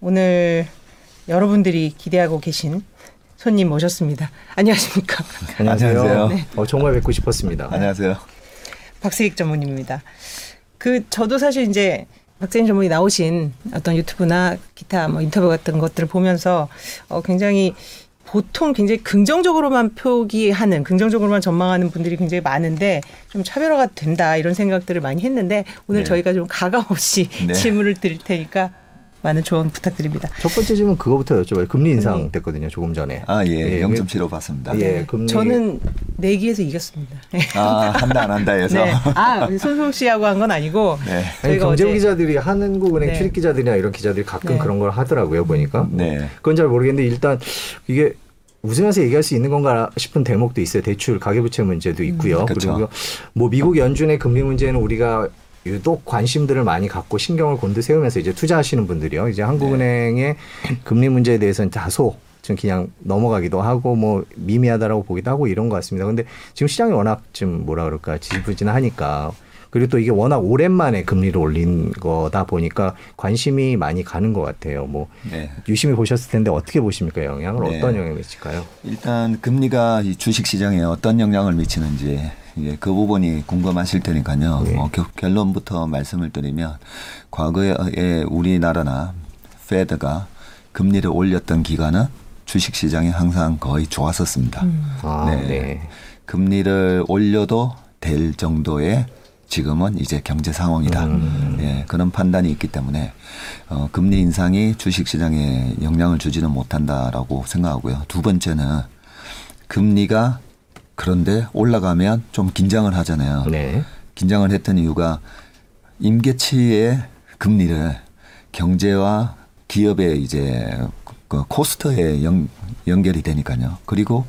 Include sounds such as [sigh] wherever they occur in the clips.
오늘 여러분들이 기대하고 계신 손님 모셨습니다. 안녕하십니까? 안녕하세요. 안녕하세요. 네. 어, 정말 뵙고 싶었습니다. 안녕하세요. 박세익 전무님입니다. 그 저도 사실 이제 박세익 전문이 나오신 어떤 유튜브나 기타 뭐 인터뷰 같은 것들을 보면서 어 굉장히 보통 굉장히 긍정적으로만 표기하는 긍정적으로만 전망하는 분들이 굉장히 많은데 좀 차별화가 된다 이런 생각들을 많이 했는데 오늘 네. 저희가 좀 가감 없이 네. [laughs] 질문을 드릴 테니까 많은 조언 부탁드립니다. 첫 번째 질문 그거부터 여쭤봐요. 금리 인상 금리. 됐거든요. 조금 전에. 아, 예. 예, 0.75 받습니다. 예, 금리. 저는 내기에서 이겼습니다. 네. 아, 한다 안 한다 해서. 네. 아, 손수욱 씨하고 한 건 아니고 네. 아니, 경제 어제- 기자들이 한국은행 네. 출입 기자들이나 이런 기자들이 가끔 네. 그런 걸 하더라고요. 보니까. 네. 그건 잘 모르겠는데 일단 이게 웃으면서 얘기할 수 있는 건가 싶은 대목도 있어요. 대출 가계부채 문제도 있고요. 음, 그렇죠. 그리고 뭐 미국 연준의 금리 문제는 우리가 유독 관심들을 많이 갖고 신경을 곤두세우면서 이제 투자하시는 분들이요. 이제 한국은행의 금리 문제에 대해서는 다소 좀 그냥 넘어가기도 하고 뭐 미미하다라고 보기도 하고 이런 것 같습니다. 근데 지금 시장이 워낙 좀 뭐라 그럴까 지지부진하니까 그리고 또 이게 워낙 오랜만에 금리를 올린 거다 보니까 관심이 많이 가는 것 같아요. 뭐 네. 유심히 보셨을 텐데 어떻게 보십니까 영향을 네. 어떤 영향을 미칠까요? 일단 금리가 이 주식 시장에 어떤 영향을 미치는지 이제 그 부분이 궁금하실 테니까요. 네. 뭐 겨- 결론부터 말씀을 드리면 과거에 우리나라나 페드가 금리를 올렸던 기간은 주식 시장이 항상 거의 좋았었습니다. 아, 네. 네. 금리를 올려도 될 정도의 지금은 이제 경제 상황이다. 음. 예, 그런 판단이 있기 때문에 어, 금리 인상이 주식 시장에 영향을 주지는 못한다라고 생각하고요. 두 번째는 금리가 그런데 올라가면 좀 긴장을 하잖아요. 네. 긴장을 했던 이유가 임계치의 금리를 경제와 기업의 이제 그 코스트에 연, 연결이 되니까요. 그리고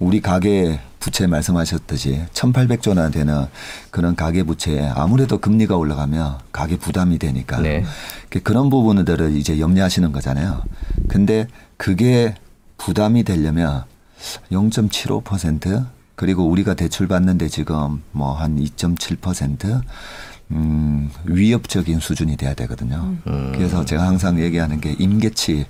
우리 가계 부채 말씀하셨듯이 1,800조나 되는 그런 가계 부채에 아무래도 금리가 올라가면 가계 부담이 되니까 네. 그- 그런 부분들을 이제 염려하시는 거잖아요. 근데 그게 부담이 되려면 0.75% 그리고 우리가 대출 받는데 지금 뭐 한 2.7% 음, 위협적인 수준이 돼야 되거든요. 음. 그래서 제가 항상 얘기하는 게 임계치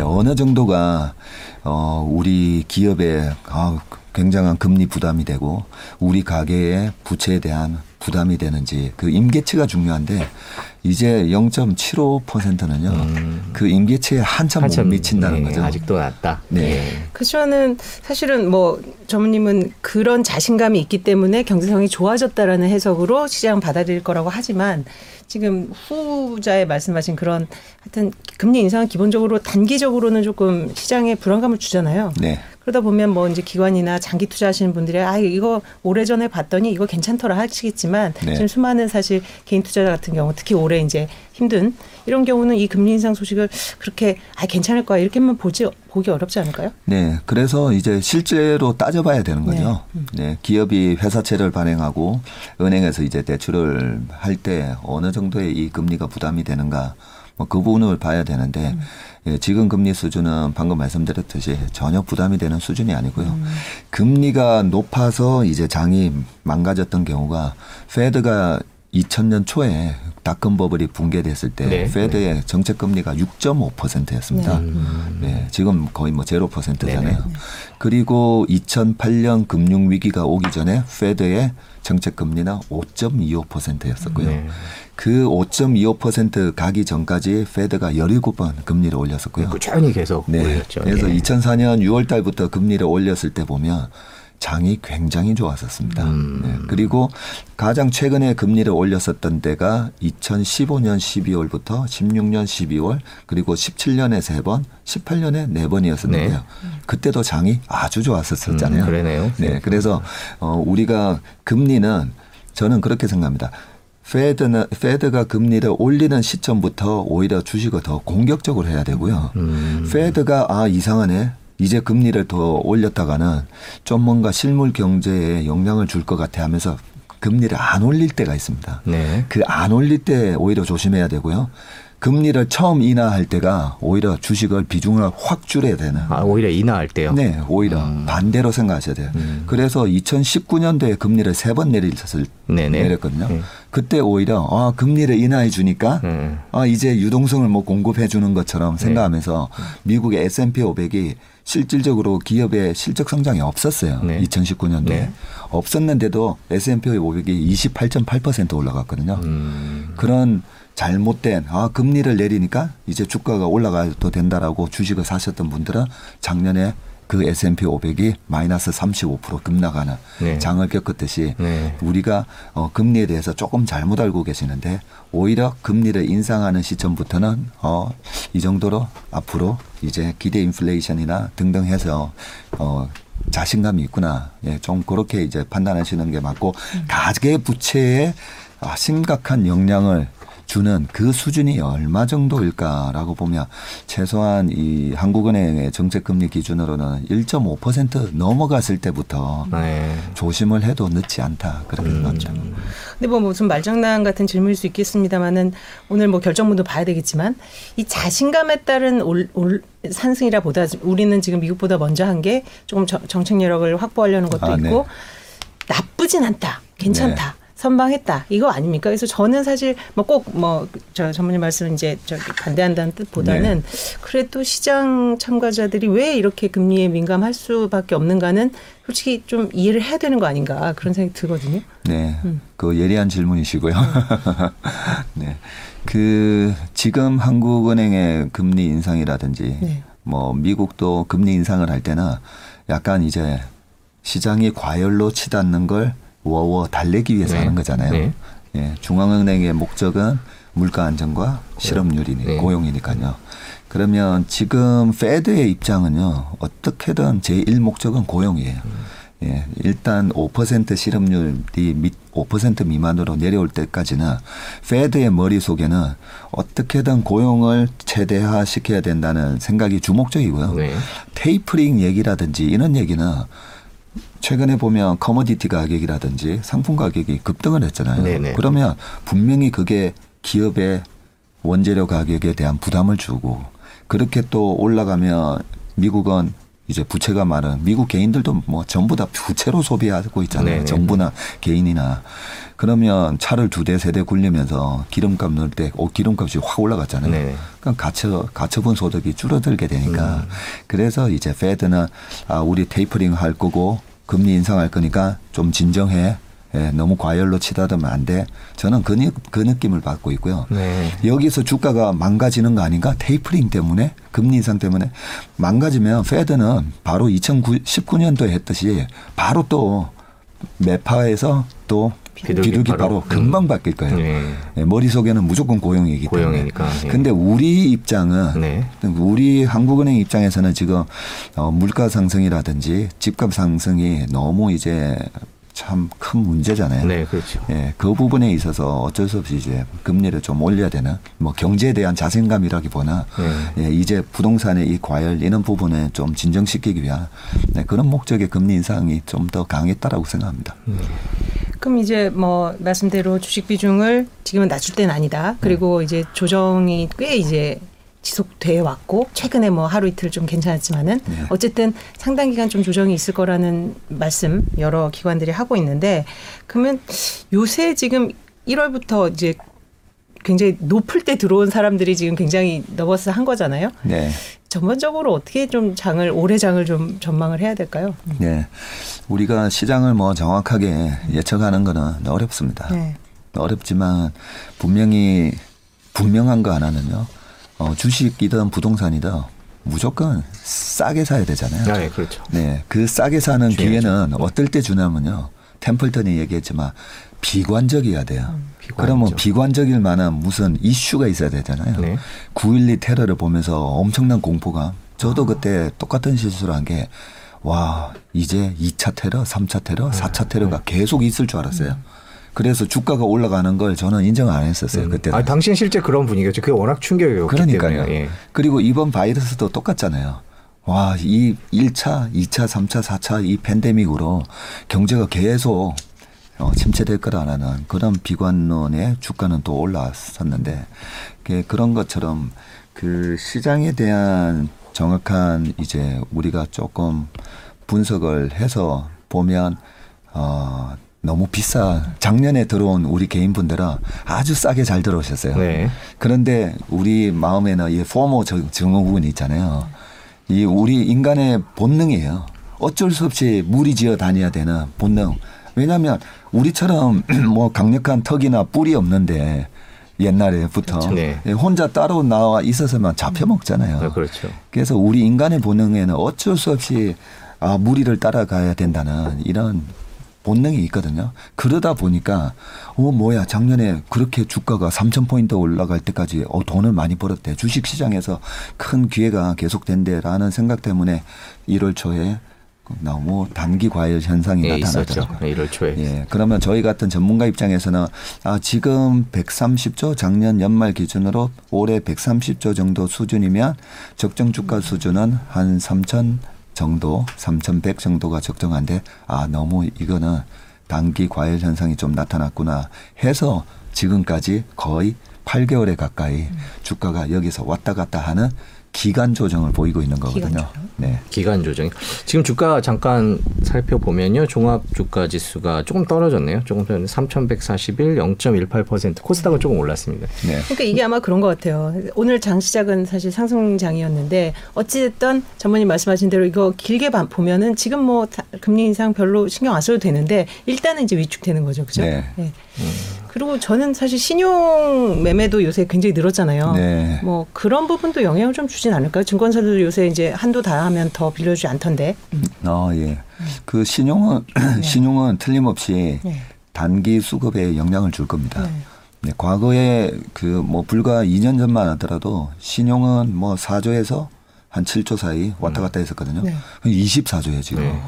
어느 정도가 어 우리 기업에 아 굉장한 금리 부담이 되고 우리 가계의 부채에 대한 부담이 되는지 그 임계치가 중요한데 이제 0.75%는요 그 임계치에 한참, 못 미친다는 네, 거죠. 아직도 낮다. 네. 그렇지만은 사실은 뭐 전무님은 그런 자신감이 있기 때문에 경제성이 좋아졌다라는 해석으로 시장 받아들일 거라고 하지만 지금 후자에 말씀하신 그런 하여튼 금리 인상은 기본적으로 단기적으로는 조금 시장에 불안감을 주잖아요. 네. 그러다 보면 뭐 이제 기관이나 장기 투자하시는 분들이 아 이거 오래전에 봤더니 이거 괜찮더라 하시겠지만 네. 지금 수많은 사실 개인 투자자 같은 경우 특히 올해 이제 힘든 이런 경우는 이 금리 인상 소식을 그렇게 아 괜찮을 거야 이렇게만 보지 보기 어렵지 않을까요? 네, 그래서 이제 실제로 따져봐야 되는 거죠. 네, 기업이 회사채를 발행하고 은행에서 이제 대출을 할 때 어느 정도의 이 금리가 부담이 되는가, 뭐 그 부분을 봐야 되는데 예, 지금 금리 수준은 방금 말씀드렸듯이 전혀 부담이 되는 수준이 아니고요. 금리가 높아서 이제 장이 망가졌던 경우가 Fed가 2000년 초에 닷컴 버블이 붕괴됐을 때 네. Fed의 정책 금리가 6.5%였습니다. 네. 지금 거의 뭐 0%잖아요. 네네. 그리고 2008년 금융 위기가 오기 전에 Fed의 정책 금리는 5.25%였었고요. 네. 그 5.25% 가기 전까지 Fed가 17번 금리를 올렸었고요. 꾸준히 계속 네. 올렸죠. 그래서 예. 2004년 6월 달부터 금리를 올렸을 때 보면 장이 굉장히 좋았었습니다. 음. 네. 그리고 가장 최근에 금리를 올렸었던 때가 2015년 12월부터 16년 12월 그리고 17년에 세 번, 18년에 네 번이었었는데요. 네. 그때도 장이 아주 좋았었잖아요. 음, 그러네요. 네. 그래서 어 우리가 금리는 저는 그렇게 생각합니다. 페드는 페드가 금리를 올리는 시점부터 오히려 주식을 더 공격적으로 해야 되고요. 음. 페드가 아 이상하네. 이제 금리를 더 올렸다가는 좀 뭔가 실물 경제에 영향을 줄 것 같아 하면서 금리를 안 올릴 때가 있습니다. 네. 그 안 올릴 때 오히려 조심해야 되고요. 금리를 처음 인하할 때가 오히려 주식을 비중을 확 줄여야 되는. 아, 오히려 인하할 때요. 네, 오히려 반대로 생각하셔야 돼요. 음. 그래서 2019년도에 금리를 세 번 내렸을 네네. 내렸거든요. 네. 그때 오히려 아 금리를 인하해 주니까 음. 아 이제 유동성을 뭐 공급해 주는 것처럼 생각하면서 미국의 S&P 500이 실질적으로 기업의 실적 성장이 없었어요. 네. 2019년도에 네. 없었는데도 S&P 500이 28.8% 올라갔거든요. 음. 그런 잘못된 아 금리를 내리니까 이제 주가가 올라가도 된다라고 주식을 사셨던 분들은 작년에 그 S&P 500이 마이너스 35% 급락하는 네. 장을 겪었듯이 네. 우리가 어, 금리에 대해서 조금 잘못 알고 계시는데 오히려 금리를 인상하는 시점부터는 어, 이 정도로 앞으로 이제 기대 인플레이션이나 등등 해서 어, 자신감이 있구나. 예, 좀 그렇게 이제 판단하시는 게 맞고 가계 부채에 아, 심각한 영향을 주는 그 수준이 얼마 정도일까라고 보면 최소한 이 한국은행의 정책금리 기준으로는 1.5% 넘어갔을 때부터 네. 조심을 해도 늦지 않다 그렇게 생각합니다. 근데 뭐 무슨 말장난 같은 질문일 수 있겠습니다만은 오늘 뭐 결정문도 봐야 되겠지만 이 자신감에 따른 올, 올 상승이라 보다 우리는 지금 미국보다 먼저 한 게 조금 정- 정책 여력을 확보하려는 것도 아, 네. 있고 나쁘진 않다. 괜찮다. 선방했다. 이거 아닙니까? 그래서 저는 사실 뭐 꼭 뭐 저 전문님 말씀 이제 저기 반대한다는 뜻보다는 네. 그래도 시장 참가자들이 왜 이렇게 금리에 민감할 수밖에 없는가는 솔직히 좀 이해를 해야 되는 거 아닌가 그런 생각이 들거든요. 네, 그 예리한 질문이시고요. [laughs] 네, 그 지금 한국은행의 금리 인상이라든지 네. 뭐 미국도 금리 인상을 할 때는 약간 이제 시장이 과열로 치닫는 걸 워워 달래기 위해서 네. 하는 거잖아요. 네. 예, 중앙은행의 목적은 물가 안정과 실업률이니 네. 고용이니까요. 그러면 지금 페드의 입장은요 어떻게든 제1 목적은 고용이에요. 예, 일단 5% 실업률이 미, 5% 미만으로 내려올 때까지는 Fed의 머릿속에는 어떻게든 고용을 최대화 시켜야 된다는 생각이 주목적이고요. 네. 테이프링 얘기라든지 이런 얘기는 최근에 보면 commodity 가격이라든지 상품 가격이 급등을 했잖아요. 네네. 그러면 분명히 그게 기업의 원재료 가격에 대한 부담을 주고 그렇게 또 올라가면 미국은 이제 부채가 많은 미국 개인들도 뭐 전부 다 부채로 소비하고 있잖아요. 네네. 정부나 개인이나 그러면 차를 두 대 세 대 굴리면서 기름값 넣을 때 어, 기름값이 확 올라갔잖아요. 네네. 그럼 가처 가처분 소득이 줄어들게 되니까 음. 그래서 이제 Fed는 아 우리 테이퍼링 할 거고 금리 인상할 거니까 좀 진정해. 예, 너무 과열로 치닫으면 안 돼. 저는 그, 느- 그 느낌을 받고 있고요. 네. 여기서 주가가 망가지는 거 아닌가? 테이퍼링 때문에 금리 인상 때문에 망가지면 페드는 바로 2019년도에 했듯이 바로 또 매파에서 또 비둘기 비둘기 바로. 바로 금방 바뀔 거예요. 네. 예, 머릿속에는 무조건 고용이기 때문에. 고용이니까, 예. 근데 우리 입장은 네. 우리 한국은행 입장에서는 지금 어, 물가 상승이라든지 집값 상승이 너무 이제 참 큰 문제잖아요. 네, 그렇죠. 예, 그 부분에 있어서 어쩔 수 없이 이제 금리를 좀 올려야 되는 뭐 경제에 대한 자신감이라기보다 네. 예, 이제 부동산의 이 과열 이런 부분에 좀 진정시키기 위한 네, 그런 목적의 금리 인상이 좀 더 강했다라고 생각합니다. 그럼 이제 뭐 말씀대로 주식 비중을 지금은 낮출 때는 아니다. 그리고 이제 조정이 꽤 이제 지속돼 왔고 최근에 뭐 하루 이틀 좀 괜찮았지만은 네. 어쨌든 상당 기간 좀 조정이 있을 거라는 말씀 여러 기관들이 하고 있는데 그러면 요새 지금 1월부터 이제 굉장히 높을 때 들어온 사람들이 지금 굉장히 너버스 한 거잖아요. 네. 전반적으로 어떻게 좀 장을 올해 장을 좀 전망을 해야 될까요? 네. 우리가 시장을 뭐 정확하게 예측하는 거는 어렵습니다. 네. 어렵지만 분명히 분명한 거 하나는요. 어, 주식이든 부동산이든 무조건 싸게 사야 되잖아요. 아, 네, 그렇죠. 네, 그 싸게 사는. 기회는 어떨 때 주냐면요. 템플턴이 얘기했지만 비관적이어야 돼요. 음, 비관적. 그러면 비관적일 만한 무슨 이슈가 있어야 되잖아요. 네. 9.12 테러를 보면서 엄청난 공포감. 저도 아. 그때 똑같은 실수를 한 게, 와, 이제 2차 테러, 3차 테러, 네. 4차 테러가 계속 있을 줄 알았어요. 그래서 주가가 올라가는 걸 저는 인정 안 했었어요. 그때. 아, 당신 실제 그런 분위기였죠. 그게 워낙 충격이었기 그러니까요. 때문에. 예. 그리고 이번 바이러스도 똑같잖아요. 와, 이 1차, 2차, 3차, 4차 이 팬데믹으로 경제가 계속 어, 침체될 거라는 그런 비관론에 주가는 또 올라왔었는데 그 그런 것처럼 그 시장에 대한 정확한 이제 우리가 조금 분석을 해서 보면 어 너무 비싸 작년에 들어온 우리 개인분들은 아주 싸게 잘 들어오셨어요. 네. 그런데 우리 마음에는 이 포모 증- 증후군이 있잖아요. 이 우리 인간의 본능이에요. 어쩔 수 없이 무리지어 다녀야 되는 본능. 왜냐하면 우리처럼 [clears throat] 뭐 강력한 턱이나 뿔이 없는데 옛날에부터 그렇죠. 네. 혼자 따로 나와 있어서만 잡혀 먹잖아요. 네, 그렇죠. 그래서 우리 인간의 본능에는 어쩔 수 없이 아, 무리를 따라가야 된다는 이런 본능이 있거든요. 그러다 보니까 어 뭐야 작년에 그렇게 주가가 3천 포인트 올라갈 때까지 어 돈을 많이 벌었대. 주식 시장에서 큰 기회가 계속된대라는 생각 때문에 1월 초에 너무 단기 과열 현상이 예. 나타나더라고요. 1월 초에. 예. 그러면 저희 같은 전문가 입장에서는 아, 지금 130조 작년 연말 기준으로 올해 130조 정도 수준이면 적정 주가 수준은 한 3천 정도, 3,100 정도가 적정한데 아, 너무 이거는 단기 과열 현상이 좀 나타났구나 해서 지금까지 거의 8개월에 가까이 주가가 여기서 왔다 갔다 하는 기간 조정을 보이고 있는 거거든요. 기간 조정? 네. 기간 조정. 지금 주가 잠깐 살펴보면요. 종합 주가 지수가 조금 떨어졌네요. 조금 전에 3,141, 0.18% 코스닥은 조금 올랐습니다. 네. 그러니까 이게 아마 그런 것 같아요. 오늘 장 시작은 사실 상승장이었는데 어찌됐든 전문님 말씀하신 대로 이거 길게 봐- 보면은 지금 뭐 다- 금리 인상 별로 신경 안 써도 되는데 일단은 이제 위축되는 거죠, 그죠? 네. 그리고 저는 사실 신용 매매도 요새 굉장히 늘었잖아요. 네. 뭐 그런 부분도 영향을 좀 주진 않을까요? 증권사들도 요새 이제 한도 다 하면 더 빌려주지 않던데. 아, 예. 그 신용은 [clears throat] 신용은 틀림없이 네. 단기 수급에 영향을 줄 겁니다. 네. 네, 과거에 그 뭐 불과 2년 전만 하더라도 신용은 뭐 4조에서 한 7조 사이 왔다 갔다 했었거든요. 네. 24조예요, 지금. 네.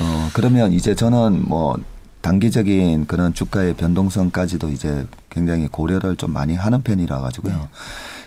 어, 그러면 이제 저는 뭐 단기적인 그런 주가의 변동성까지도 이제 굉장히 고려를 좀 많이 하는 편이라 가지고요.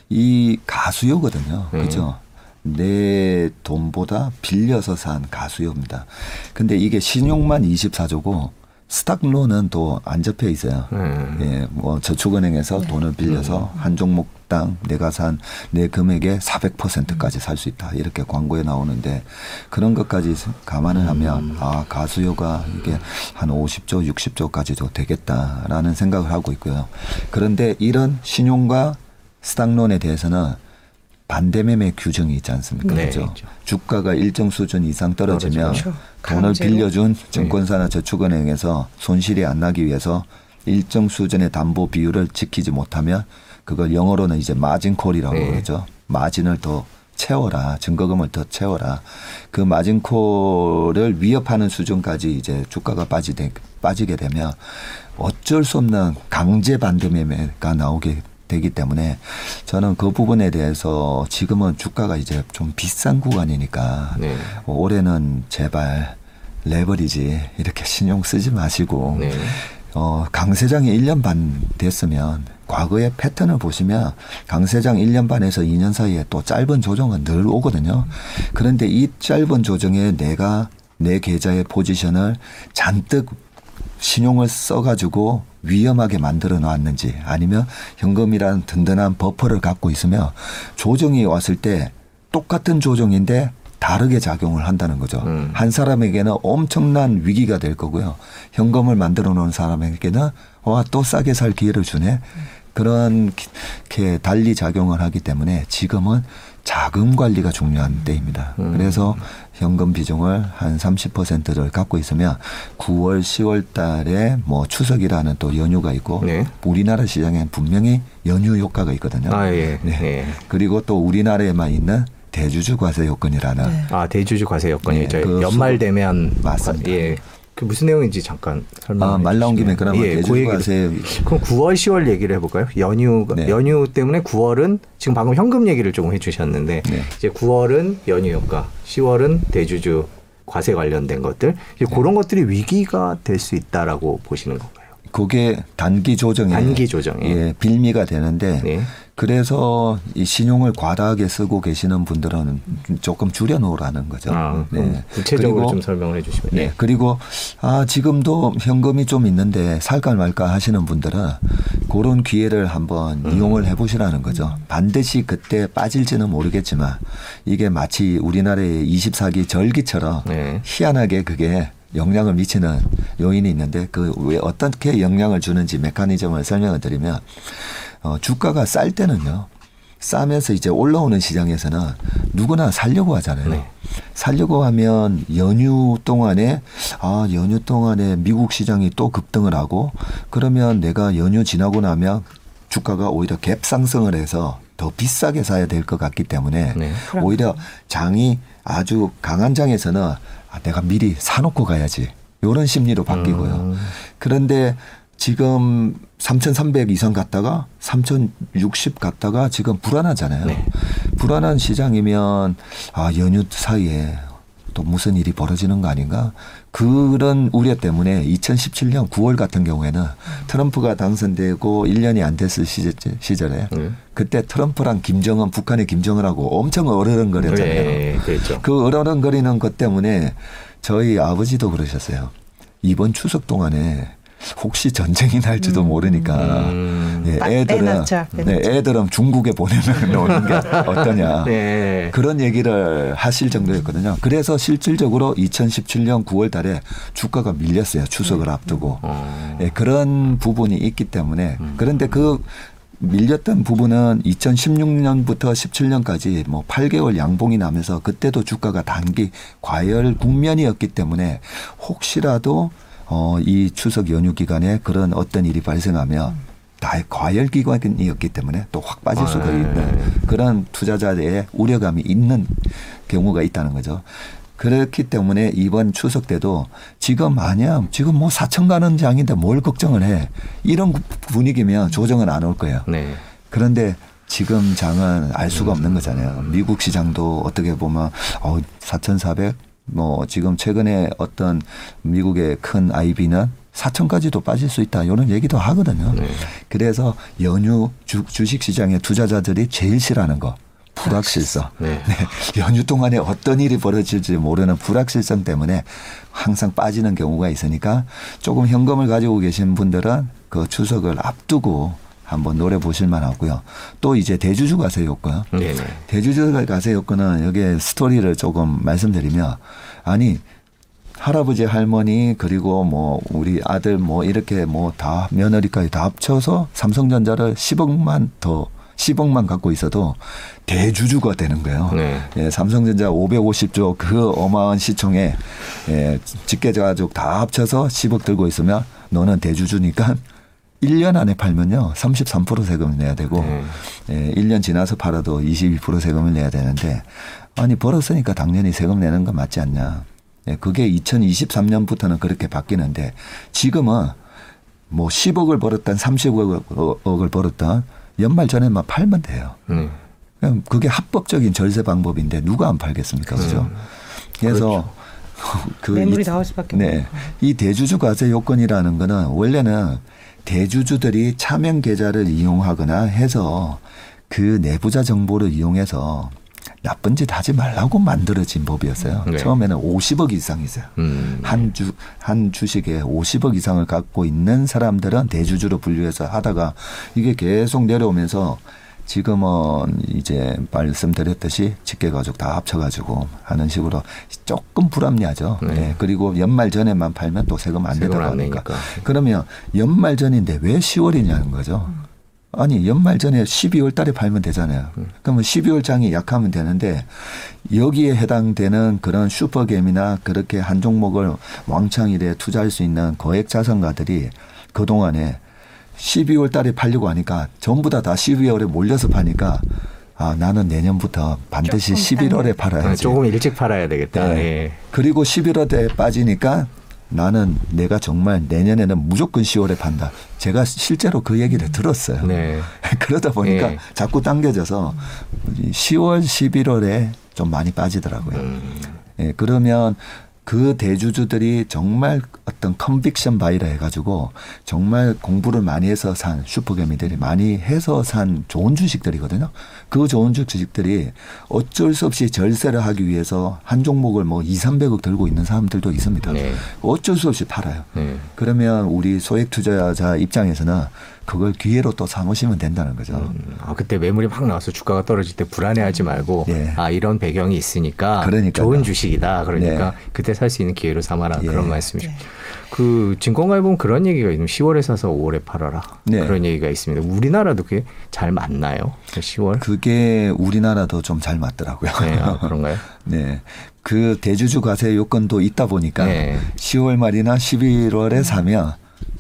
이 가수요거든요. 네. 그죠? 내 돈보다 빌려서 산 가수요입니다. 근데 이게 신용만 24조고 스탁론은 또 안 접혀 있어요. 음. 예, 뭐 저축은행에서 돈을 빌려서 한 종목당 내가 산 내 금액의 400%까지 살 수 있다. 이렇게 광고에 나오는데 그런 것까지 감안을 하면 아, 가수요가 이게 한 50조, 60조까지도 되겠다라는 생각을 하고 있고요. 그런데 이런 신용과 stock loan에 대해서는 반대매매 규정이 있지 않습니까? 네, 그렇죠? 있죠. 주가가 일정 수준 이상 떨어지면 떨어지죠. 돈을. 빌려준 증권사나 저축은행에서 손실이 안 나기 위해서 일정 수준의 담보 비율을 지키지 못하면 그걸 영어로는 이제 margin call이라고 네. 그러죠. 마진을 더 채워라. 증거금을 더 채워라. 그 마진콜을 위협하는 수준까지 이제 주가가 빠지게, 빠지게 되면 어쩔 수 없는 강제 반대 매매가 나오게 되기 때문에 저는 그 부분에 대해서 지금은 주가가 이제 좀 비싼 구간이니까 네. 올해는 제발 레버리지 이렇게 [laughs] 신용 쓰지 마시고 네. 어, 강세장이 1년 반 됐으면 과거의 패턴을 보시면 강세장 1년 반에서 2년 사이에 또 짧은 조정은 늘 오거든요. 그런데 이 짧은 조정에 내가 내 계좌의 포지션을 잔뜩 신용을 써가지고 위험하게 만들어 놨는지 아니면 현금이라는 든든한 버퍼를 갖고 있으면 조정이 왔을 때 똑같은 조정인데 다르게 작용을 한다는 거죠. 음. 한 사람에게는 엄청난 위기가 될 거고요. 현금을 만들어 놓은 사람에게는 와 또 싸게 살 기회를 주네. 그런 게 달리 작용을 하기 때문에 지금은 자금 관리가 중요한 때입니다. 음. 그래서 현금 비중을 한 30%를 갖고 있으면 9월, 10월 달에 뭐 추석이라는 또 연휴가 있고 네. 우리나라 시장엔 분명히 연휴 효과가 있거든요. 아, 예. 네. 예. 그리고 또 우리나라에만 있는 대주주 과세 요건이라는 네. 아, 대주주 과세 여건이 네, 그 연말 되면 맞습니다. 예. 그 무슨 내용인지 잠깐 설명. 아, 말 나온 김에 그러면 예, 그 얘기를- 과세 그럼 9월, 10월 얘기를 해볼까요? 연휴 네. 연휴 때문에 9월은 지금 방금 현금 얘기를 조금 해주셨는데 네. 이제 9월은 연휴 효과, 10월은 대주주 과세 관련된 것들 이제 네. 그런 것들이 위기가 될 수 있다라고 보시는 건가요? 그게 단기 조정에 단기 조정에. 예, 빌미가 되는데 네. 그래서 이 신용을 과다하게 쓰고 계시는 분들은 조금 줄여놓으라는 거죠. 아, 그럼 구체적으로 그리고 좀 설명을 해주시면. 네. 그리고 아 지금도 현금이 좀 있는데 살까 말까 하시는 분들은 그런 기회를 한번 음. 이용을 해보시라는 거죠. 반드시 그때 빠질지는 모르겠지만 이게 마치 우리나라의 24기 절기처럼 네. 희한하게 그게 영향을 미치는 요인이 있는데 그 왜 어떻게 영향을 주는지 메커니즘을 설명을 드리면 어, 주가가 쌀 때는요. 싸면서 이제 올라오는 시장에서는 누구나 살려고 하잖아요. 네. 살려고 하면 연휴 동안에 아 연휴 동안에 미국 시장이 또 급등을 하고 그러면 내가 연휴 지나고 나면 주가가 오히려 갭 상승을 해서 더 비싸게 사야 될 것 같기 때문에 네. 오히려 장이 아주 강한 장에서는 아, 내가 미리 사놓고 가야지 이런 심리로 바뀌고요. 음. 그런데 지금 3,300 이상 갔다가 3,060 갔다가 지금 불안하잖아요. 네. 불안한 시장이면 아 연휴 사이에 또 무슨 일이 벌어지는 거 아닌가? 그런 우려 때문에 2017년 9월 같은 경우에는 트럼프가 당선되고 1년이 안 됐을 시절, 시절에 네. 그때 트럼프랑 김정은 북한의 김정은하고 엄청 어르렁거렸잖아요. 네, 그렇죠. 그 어르렁거리는 것 때문에 저희 아버지도 그러셨어요. 이번 추석 동안에 혹시 전쟁이 날지도 모르니까 음. 예, 딱 애들은 빼놨자, 네, 애들은 중국에 보내면 [laughs] 오는 게 어떠냐. 네. 그런 얘기를 하실 정도였거든요. 그래서 실질적으로 2017년 9월 달에 주가가 밀렸어요. 추석을 앞두고. 어. 예, 그런 부분이 있기 때문에 그런데 그 밀렸던 부분은 2016년부터 17년까지 뭐 8개월 양봉이 나면서 그때도 주가가 단기 과열 국면이었기 때문에 혹시라도 어, 이 추석 연휴 기간에 그런 어떤 일이 발생하면 다 과열 기간이었기 때문에 또 확 빠질 아, 수가 네. 있는 그런 투자자의 우려감이 있는 경우가 있다는 거죠. 그렇기 때문에 이번 추석 때도 지금 만약 지금 뭐 4천 가는 장인데 뭘 걱정을 해 이런 분위기면 조정은 안 올 거예요. 네. 그런데 지금 장은 알 수가 없는 거잖아요. 미국 시장도 어떻게 보면 어 4,400, 뭐 지금 최근에 어떤 미국의 큰 IB는 4천까지도 빠질 수 있다 이런 얘기도 하거든요. 네. 그래서 연휴 주, 주식 시장의 투자자들이 제일 싫어하는 거 불확실성. 네. 네. [laughs] 연휴 동안에 어떤 일이 벌어질지 모르는 불확실성 때문에 항상 빠지는 경우가 있으니까 조금 현금을 가지고 계신 분들은 그 추석을 앞두고 한번 노려 보실 만 하고요. 또 이제 대주주 가세 요건. 네. 네. 대주주 가세 요건은 여기에 스토리를 조금 말씀드리면 아니 할아버지 할머니 그리고 뭐 우리 아들 뭐 이렇게 뭐 다 며느리까지 다 합쳐서 삼성전자를 10억만 더 10억만 갖고 있어도 대주주가 되는 거예요. 네. 예, 삼성전자 550조 그 어마어마한 시총에 예, 직계가족 다 합쳐서 10억 들고 있으면 너는 대주주니까 1년 안에 팔면요. 33% 세금을 내야 되고 네. 예, 1년 지나서 팔아도 22% 세금을 내야 되는데 아니 벌었으니까 당연히 세금 내는 건 맞지 않냐. 예, 그게 2023년부터는 그렇게 바뀌는데 지금은 뭐 10억을 벌었던 30억을 벌었던 연말 전에만 팔면 돼요. 네. 그냥 그게 합법적인 절세 방법인데 누가 안 팔겠습니까? 그죠? 그래서 [laughs] 그 매물이 이- 나올 수밖에 네. 없고. 이 대주주 과세 요건이라는 거는 원래는 대주주들이 차명 계좌를 이용하거나 해서 그 내부자 정보를 이용해서 나쁜 짓 하지 말라고 만들어진 법이었어요. 네. 처음에는 50억 이상이세요. 음. 한 주, 한 주식에 50억 이상을 갖고 있는 사람들은 대주주로 분류해서 하다가 이게 계속 내려오면서 지금은 이제 말씀드렸듯이 직계 가족 다 합쳐가지고 하는 식으로 조금 불합리하죠. 네. 네. 그리고 연말 전에만 팔면 또 세금 안 하니까. 내니까. 그러면 연말 전인데 왜 10월이냐는 거죠. 아니 연말 전에 12월 달에 팔면 되잖아요. 그러면 12월 장이 약하면 되는데 여기에 해당되는 그런 슈퍼겜이나 그렇게 한 종목을 왕창 이래 투자할 수 있는 거액 자산가들이 그동안에 12월 달에 팔려고 하니까 전부 다 다 12월에 몰려서 파니까 아 나는 내년부터 반드시 조금 11월에 빨리. 팔아야지. 아, 조금 일찍 팔아야 되겠다. 네. 예. 그리고 11월에 빠지니까 나는 내가 정말 내년에는 무조건 10월에 판다. 제가 실제로 그 얘기를 들었어요. 네. [laughs] 그러다 보니까 예. 자꾸 당겨져서 10월, 11월에 좀 많이 빠지더라고요. 음. 예, 그러면 그 대주주들이 정말 어떤 conviction buy라 해가지고 정말 공부를 많이 해서 산 슈퍼개미들이 많이 해서 산 좋은 주식들이거든요. 그 좋은 주식들이 어쩔 수 없이 절세를 하기 위해서 한 종목을 뭐 2, 300억 들고 있는 사람들도 있습니다. 네. 어쩔 수 없이 팔아요. 네. 그러면 우리 소액 투자자 입장에서는 그걸 기회로 또 삼으시면 된다는 거죠. 음, 아, 그때 매물이 막 나와서 주가가 떨어질 때 불안해하지 말고 예. 아 이런 배경이 있으니까 그러니까요. 좋은 주식이다. 그러니까 네. 그때 살 수 있는 기회로 삼아라 예. 그런 말씀이죠. 그 증권가에 보면 그런 얘기가 있는 10월에 사서 5월에 팔아라 네. 그런 얘기가 있습니다. 우리나라도 그게 잘 맞나요? 10월? 그게 우리나라도 좀 잘 맞더라고요. 네, 아, 그런가요? [laughs] 네. 그 대주주 과세 요건도 있다 보니까 네. 10월 말이나 11월에 사면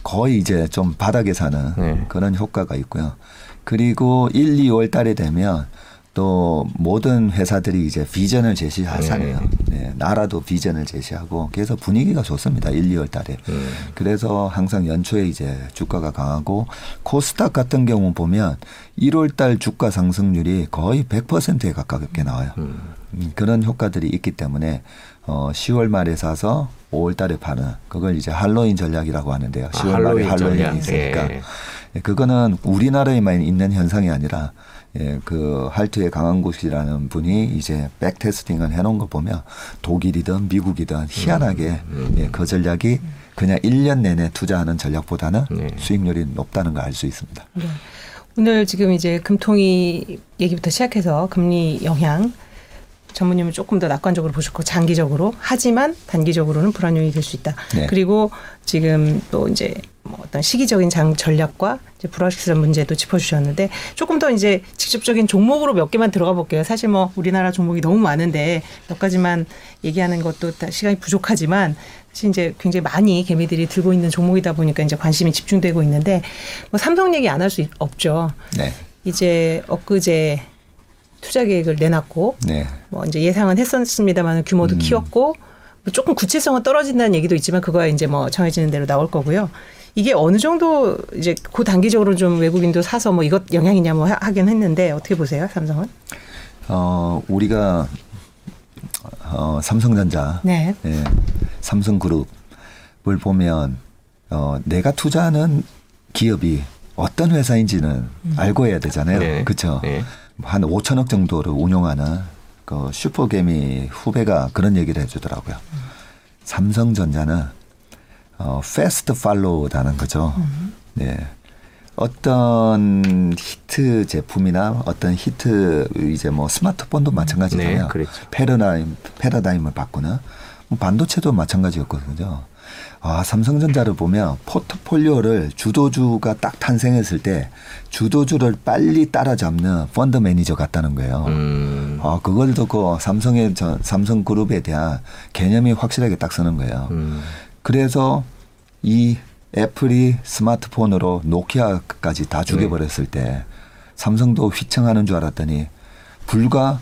거의 이제 좀 바닥에 사는 네. 그런 효과가 있고요. 그리고 1, 2월 달에 되면 또 모든 회사들이 이제 비전을 제시하잖아요. 네. 나라도 비전을 제시하고 그래서 분위기가 좋습니다. 1, 2월 달에. 음. 그래서 항상 연초에 이제 주가가 강하고 코스닥 같은 경우 보면 1월 달 주가 상승률이 거의 100%에 가깝게 나와요. 음. 음, 그런 효과들이 있기 때문에 어 10월 말에 사서 5월 달에 파는 그걸 이제 할로윈 전략이라고 하는데요. 10월 말에 아, 할로윈 할로윈이 전략. 있으니까 예. 예, 그거는 우리나라에만 있는 현상이 아니라 예, 그 할트의 강한 곳이라는 분이 이제 백 테스팅을 해놓은 거 보면 독일이든 미국이든 희한하게 음. 예, 그 전략이 그냥 1년 내내 투자하는 전략보다는 네. 수익률이 높다는 걸 알 수 있습니다. 네. 오늘 지금 이제 금통위 얘기부터 시작해서 금리 영향 전문님은 조금 더 낙관적으로 보셨고 장기적으로 하지만 단기적으로는 불안 요인이 될 수 있다. 네. 그리고 지금 또 이제 뭐 어떤 시기적인 장 전략과 이제 불확실한 문제도 짚어주셨는데 조금 더 이제 직접적인 종목으로 몇 개만 들어가 볼게요. 사실 뭐 우리나라 종목이 너무 많은데 몇 가지만 얘기하는 것도 다 시간이 부족하지만 사실 이제 굉장히 많이 개미들이 들고 있는 종목이다 보니까 이제 관심이 집중되고 있는데 뭐 삼성 얘기 안 할 수 없죠. 네. 이제 엊그제 투자 계획을 내놨고 네. 뭐 이제 예상은 했었습니다만 규모도 음. 키웠고 뭐 조금 구체성은 떨어진다는 얘기도 있지만 그거야 이제 뭐 정해지는 대로 나올 거고요. 이게 어느 정도 이제 그 단기적으로 좀 외국인도 사서 뭐 이것 영향이냐 뭐 하- 하긴 했는데 어떻게 보세요, 삼성은? 어, 우리가 어, 삼성전자, 네. 예, 삼성그룹을 보면 어, 내가 투자하는 기업이 어떤 회사인지는 알고 해야 되잖아요. 네. 그렇죠. 네. 한 5천억 정도를 운용하는 그 슈퍼개미 후배가 그런 얘기를 해주더라고요. 삼성전자는 어, 패스트 팔로우라는 거죠. 네. 어떤 히트 제품이나 어떤 히트 이제 뭐 스마트폰도 마찬가지잖아요. 네, 그렇죠. 패러다임 패러다임을 바꾸는 뭐 반도체도 마찬가지였거든요. 아, 삼성전자를 보면 포트폴리오를 주도주가 딱 탄생했을 때 주도주를 빨리 따라잡는 펀드 매니저 같다는 거예요. 음. 아, 그걸 듣고 삼성의 저 삼성 그룹에 대한 개념이 확실하게 딱 서는 거예요. 음. 그래서 이 애플이 스마트폰으로 노키아까지 다 죽여버렸을 때 삼성도 휘청하는 줄 알았더니 불과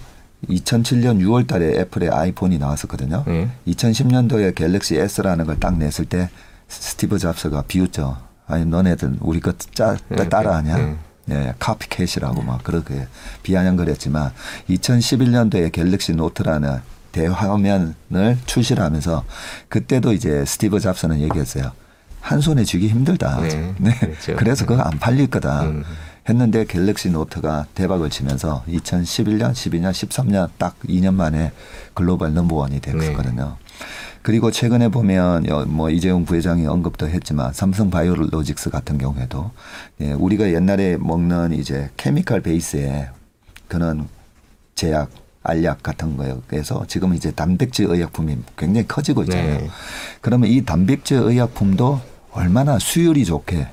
2007년 6월 달에 애플의 아이폰이 나왔었거든요. 네. 2010년도에 갤럭시 S라는 걸 딱 냈을 때 스티브 잡스가 비웃죠. 아니 너네들 우리 거 짜, 네, 따라하냐? 네. 네, copycat이라고 막 그렇게 비아냥거렸지만 2011년도에 갤럭시 노트라는 대화면을 출시를 하면서 그때도 이제 스티브 잡스는 얘기했어요. 한 손에 쥐기 힘들다. 네, 그렇죠. 그래서 그거 안 팔릴 거다. 음. 했는데 갤럭시 노트가 대박을 치면서 2011년, 12년, 13년 딱 2년 만에 글로벌 number one이 됐었거든요. 그리고 최근에 보면 여- 뭐 이재용 부회장이 언급도 했지만 삼성 바이오로직스 같은 경우에도 예, 우리가 옛날에 먹는 이제 케미칼 베이스의 그런 제약 알약 같은 거에서 지금 이제 단백질 의약품이 굉장히 커지고 있잖아요. 네. 그러면 이 단백질 의약품도 얼마나 수율이 좋게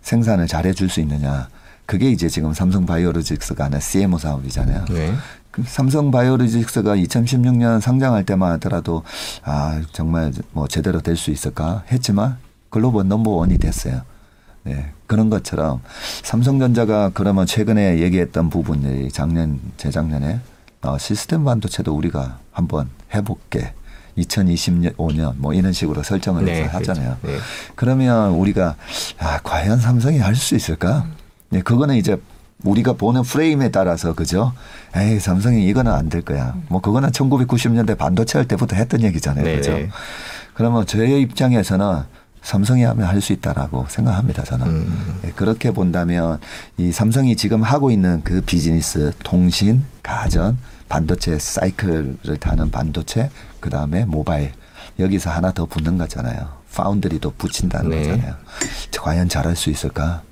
생산을 잘해 줄 수 있느냐. 그게 이제 지금 삼성 바이오로직스가 하는 CMO 사업이잖아요. 네. 그 삼성 바이오로직스가 2016년 상장할 때만 하더라도 아 정말 뭐 제대로 될 수 있을까 했지만 글로벌 넘버 원이 됐어요. 네 그런 것처럼 삼성전자가 그러면 최근에 얘기했던 부분들이 작년 재작년에 어, 시스템 반도체도 우리가 한번 해볼게. 2025년 뭐 이런 식으로 설정을 해서 네, 하잖아요. 그렇죠. 네. 그러면 우리가 아 과연 삼성이 할 수 있을까? 네, 그거는 이제 우리가 보는 프레임에 따라서 그죠? 에이 삼성이 이거는 안 될 거야. 뭐 그거는 1990년대 반도체 할 때부터 했던 얘기잖아요, 네네. 그죠? 그러면 저의 입장에서는 삼성이 하면 할 수 있다라고 생각합니다, 저는. 음. 예, 그렇게 본다면 이 삼성이 지금 하고 있는 그 비즈니스, 통신, 가전, 반도체 사이클을 타는 반도체, 그 다음에 모바일 여기서 하나 더 붙는 거잖아요. 파운드리도 붙인다는 네. 거잖아요. 과연 잘할 수 있을까?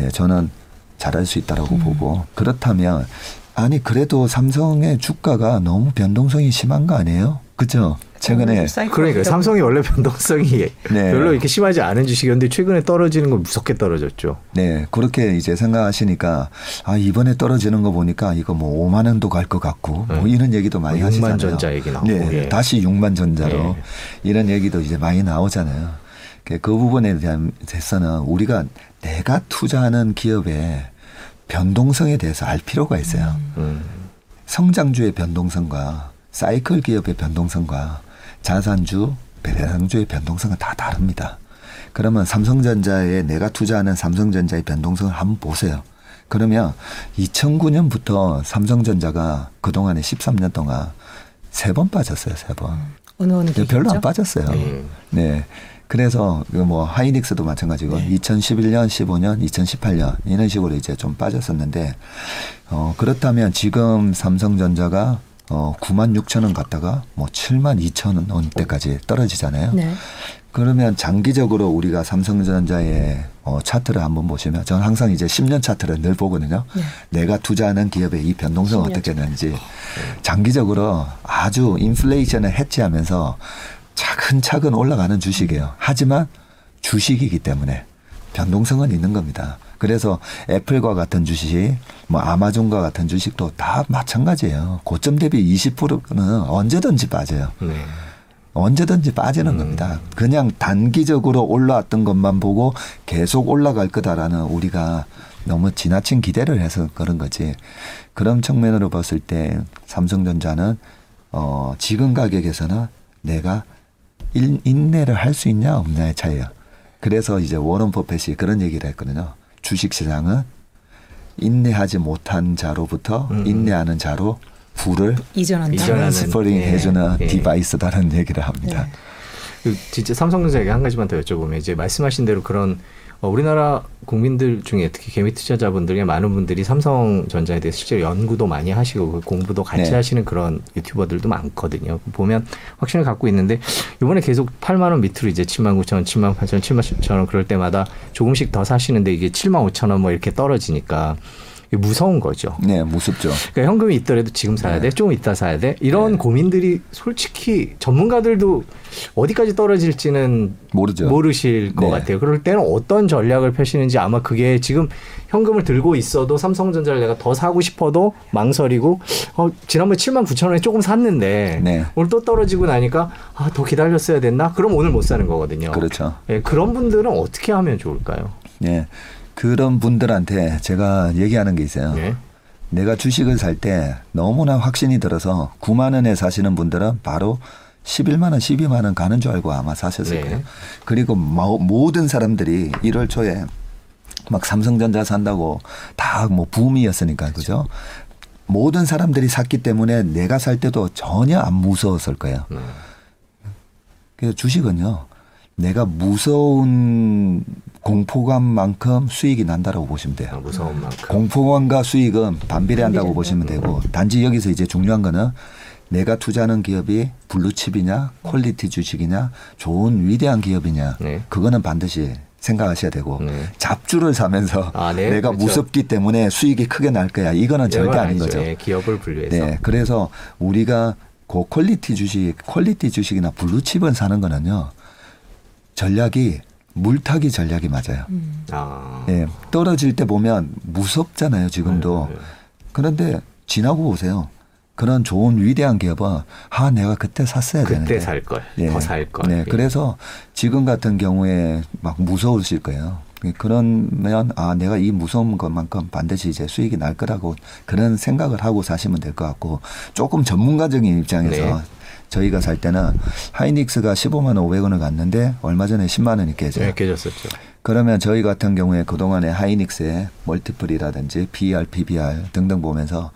예, 저는 잘할 수 있다라고 보고 그렇다면 아니 그래도 삼성의 주가가 너무 변동성이 심한 거 아니에요? 그죠? 최근에 그러니까 삼성이 원래 변동성이 네. 별로 이렇게 심하지 않은 주식이었는데 최근에 떨어지는 건 무섭게 떨어졌죠. 네, 그렇게 이제 생각하시니까 아 이번에 떨어지는 거 보니까 이거 뭐 5만 원도 갈 것 같고 뭐 네. 이런 얘기도 많이 뭐 하시잖아요. 6만 전자 얘기 나오고, 네, 예. 다시 6만 전자로 예. 이런 얘기도 이제 많이 나오잖아요. 그- 그 부분에 대한 대해서는 우리가 내가 투자하는 기업의 변동성에 대해서 알 필요가 있어요. 음. 성장주의 변동성과 사이클 기업의 변동성과 자산주, 배당주의 변동성은 다 다릅니다. 그러면 삼성전자에 내가 투자하는 삼성전자의 변동성을 한번 보세요. 그러면 2009년부터 삼성전자가 그동안에 13년 동안 세 번 빠졌어요, 세 번. 어느 어느 별로 안? 빠졌어요. 네. 네. 그래서 그 뭐 하이닉스도 마찬가지고 네. 2011년, 15년, 2018년 이런 식으로 이제 좀 빠졌었는데 어 그렇다면 지금 삼성전자가 어 9만 6천 원 갔다가 뭐 7만 2천 원대까지 떨어지잖아요. 네. 그러면 장기적으로 우리가 삼성전자의 어, 차트를 한번 보시면 저는 항상 이제 10년 차트를 늘 보거든요. 네. 내가 투자하는 기업의 이 변동성 10년 어떻게 되는지 장기적으로 아주 인플레이션을 해치하면서 차근차근 올라가는 주식이에요. 하지만 주식이기 때문에 변동성은 있는 겁니다. 그래서 애플과 같은 주식, 뭐 아마존과 같은 주식도 다 마찬가지예요. 고점 대비 20%는 언제든지 빠져요. 네. 언제든지 빠지는 음. 겁니다. 그냥 단기적으로 올라왔던 것만 보고 계속 올라갈 거다라는 우리가 너무 지나친 기대를 해서 그런 거지. 그런 측면으로 봤을 때 삼성전자는 어 지금 가격에서는 내가 일, 인내를 할 수 있냐 없냐의 차이야. 그래서 이제 워런 버핏이 그런 얘기를 했거든요. 주식 시장은 인내하지 못한 자로부터 음. 인내하는 자로 부를 이전한다. transferring 예, 해주는 예. device다라는 얘기를 합니다. 네. 그 진짜 삼성전자에게 한 가지만 더 여쭤보면 이제 말씀하신 대로 그런 어, 우리나라 국민들 중에 특히 개미 투자자분들의 많은 분들이 삼성전자에 대해서 실제로 연구도 많이 하시고 그 공부도 같이 네. 하시는 그런 유튜버들도 많거든요. 보면 확신을 갖고 있는데 이번에 계속 8만 원 밑으로 이제 7만 9천 원, 7만 8천 원, 7만 10천 원 그럴 때마다 조금씩 더 사시는데 이게 7만 5천 원 뭐 이렇게 떨어지니까 무서운 거죠. 네, 무섭죠. 그러니까 현금이 있더라도 지금 사야 네. 돼, 조금 이따 사야 돼. 이런 네. 고민들이 솔직히 전문가들도 어디까지 떨어질지는 모르죠. 모르실 것 네. 같아요. 그럴 때는 어떤 전략을 펴시는지 아마 그게 지금 현금을 들고 있어도 삼성전자를 내가 더 사고 싶어도 망설이고 어, 지난번에 7만 9천 원에 조금 샀는데 네. 오늘 또 떨어지고 나니까 아, 더 기다렸어야 됐나? 그럼 오늘 못 사는 거거든요. 그렇죠. 예, 그런 분들은 어떻게 하면 좋을까요? 네. 그런 분들한테 제가 얘기하는 게 있어요. 예. 내가 주식을 살 때 너무나 확신이 들어서 9만 원에 사시는 분들은 바로 11만 원, 12만 원 가는 줄 알고 아마 사셨을 네. 거예요. 그리고 모- 모든 사람들이 1월 초에 막 삼성전자 산다고 다 뭐 붐이었으니까 그죠? 모든 사람들이 샀기 때문에 내가 살 때도 전혀 안 무서웠을 거예요. 네. 그래서 주식은요, 내가 무서운 공포감만큼 수익이 난다라고 보시면 돼요. 아, 무서운 만큼. 공포감과 수익은 반비례한다고 반비례한다. 보시면 되고 단지 여기서 이제 중요한 거는 내가 투자하는 기업이 블루칩이냐 quality 주식이냐 좋은 위대한 기업이냐 네. 그거는 반드시 생각하셔야 되고 네. 잡주를 사면서 아, 네. 내가 그렇죠. 무섭기 때문에 수익이 크게 날 거야 이거는 절대 이건 아닌 아니죠. 거죠. 예, 기업을 분류해서. 네, 그래서 우리가 그 quality 주식, quality 주식이나 블루칩을 사는 거는요 전략이 물타기 전략이 맞아요. 음. 아. 예, 떨어질 때 보면 무섭잖아요, 지금도. 네, 네. 그런데 지나고 보세요. 그런 좋은 위대한 기업은 아 내가 그때 샀어야 되는데. 그때 살 걸, 예. 더살 걸. 네, 예. 그래서 지금 같은 경우에 막 무서우실 거예요. 그러면 아 내가 이 무서운 것만큼 반드시 이제 수익이 날 거라고 그런 생각을 하고 사시면 될 것 같고 조금 전문가적인 입장에서 네. 저희가 살 때는 하이닉스가 15만 500원을 갔는데 얼마 전에 10만 원이 깨져요. 네, 깨졌었죠. 그러면 저희 같은 경우에 그동안에 하이닉스의 멀티플이라든지 BR, PBR 등등 보면서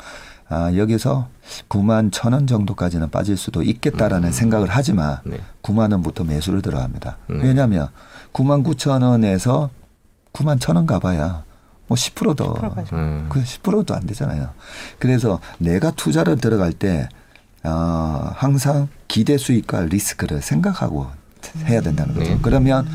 아, 여기서 9만 천원 정도까지는 빠질 수도 있겠다라는 생각을 하지만 네. 9만 원부터 매수를 들어갑니다. 음. 왜냐하면 9만 9천 원에서 9만 천원 가봐야 뭐 10%더 10% 가죠. 음. 그 10%도 안 되잖아요. 그래서 내가 투자를 들어갈 때 어, 항상 기대 수익과 리스크를 생각하고 해야 된다는 거죠. 네. 그러면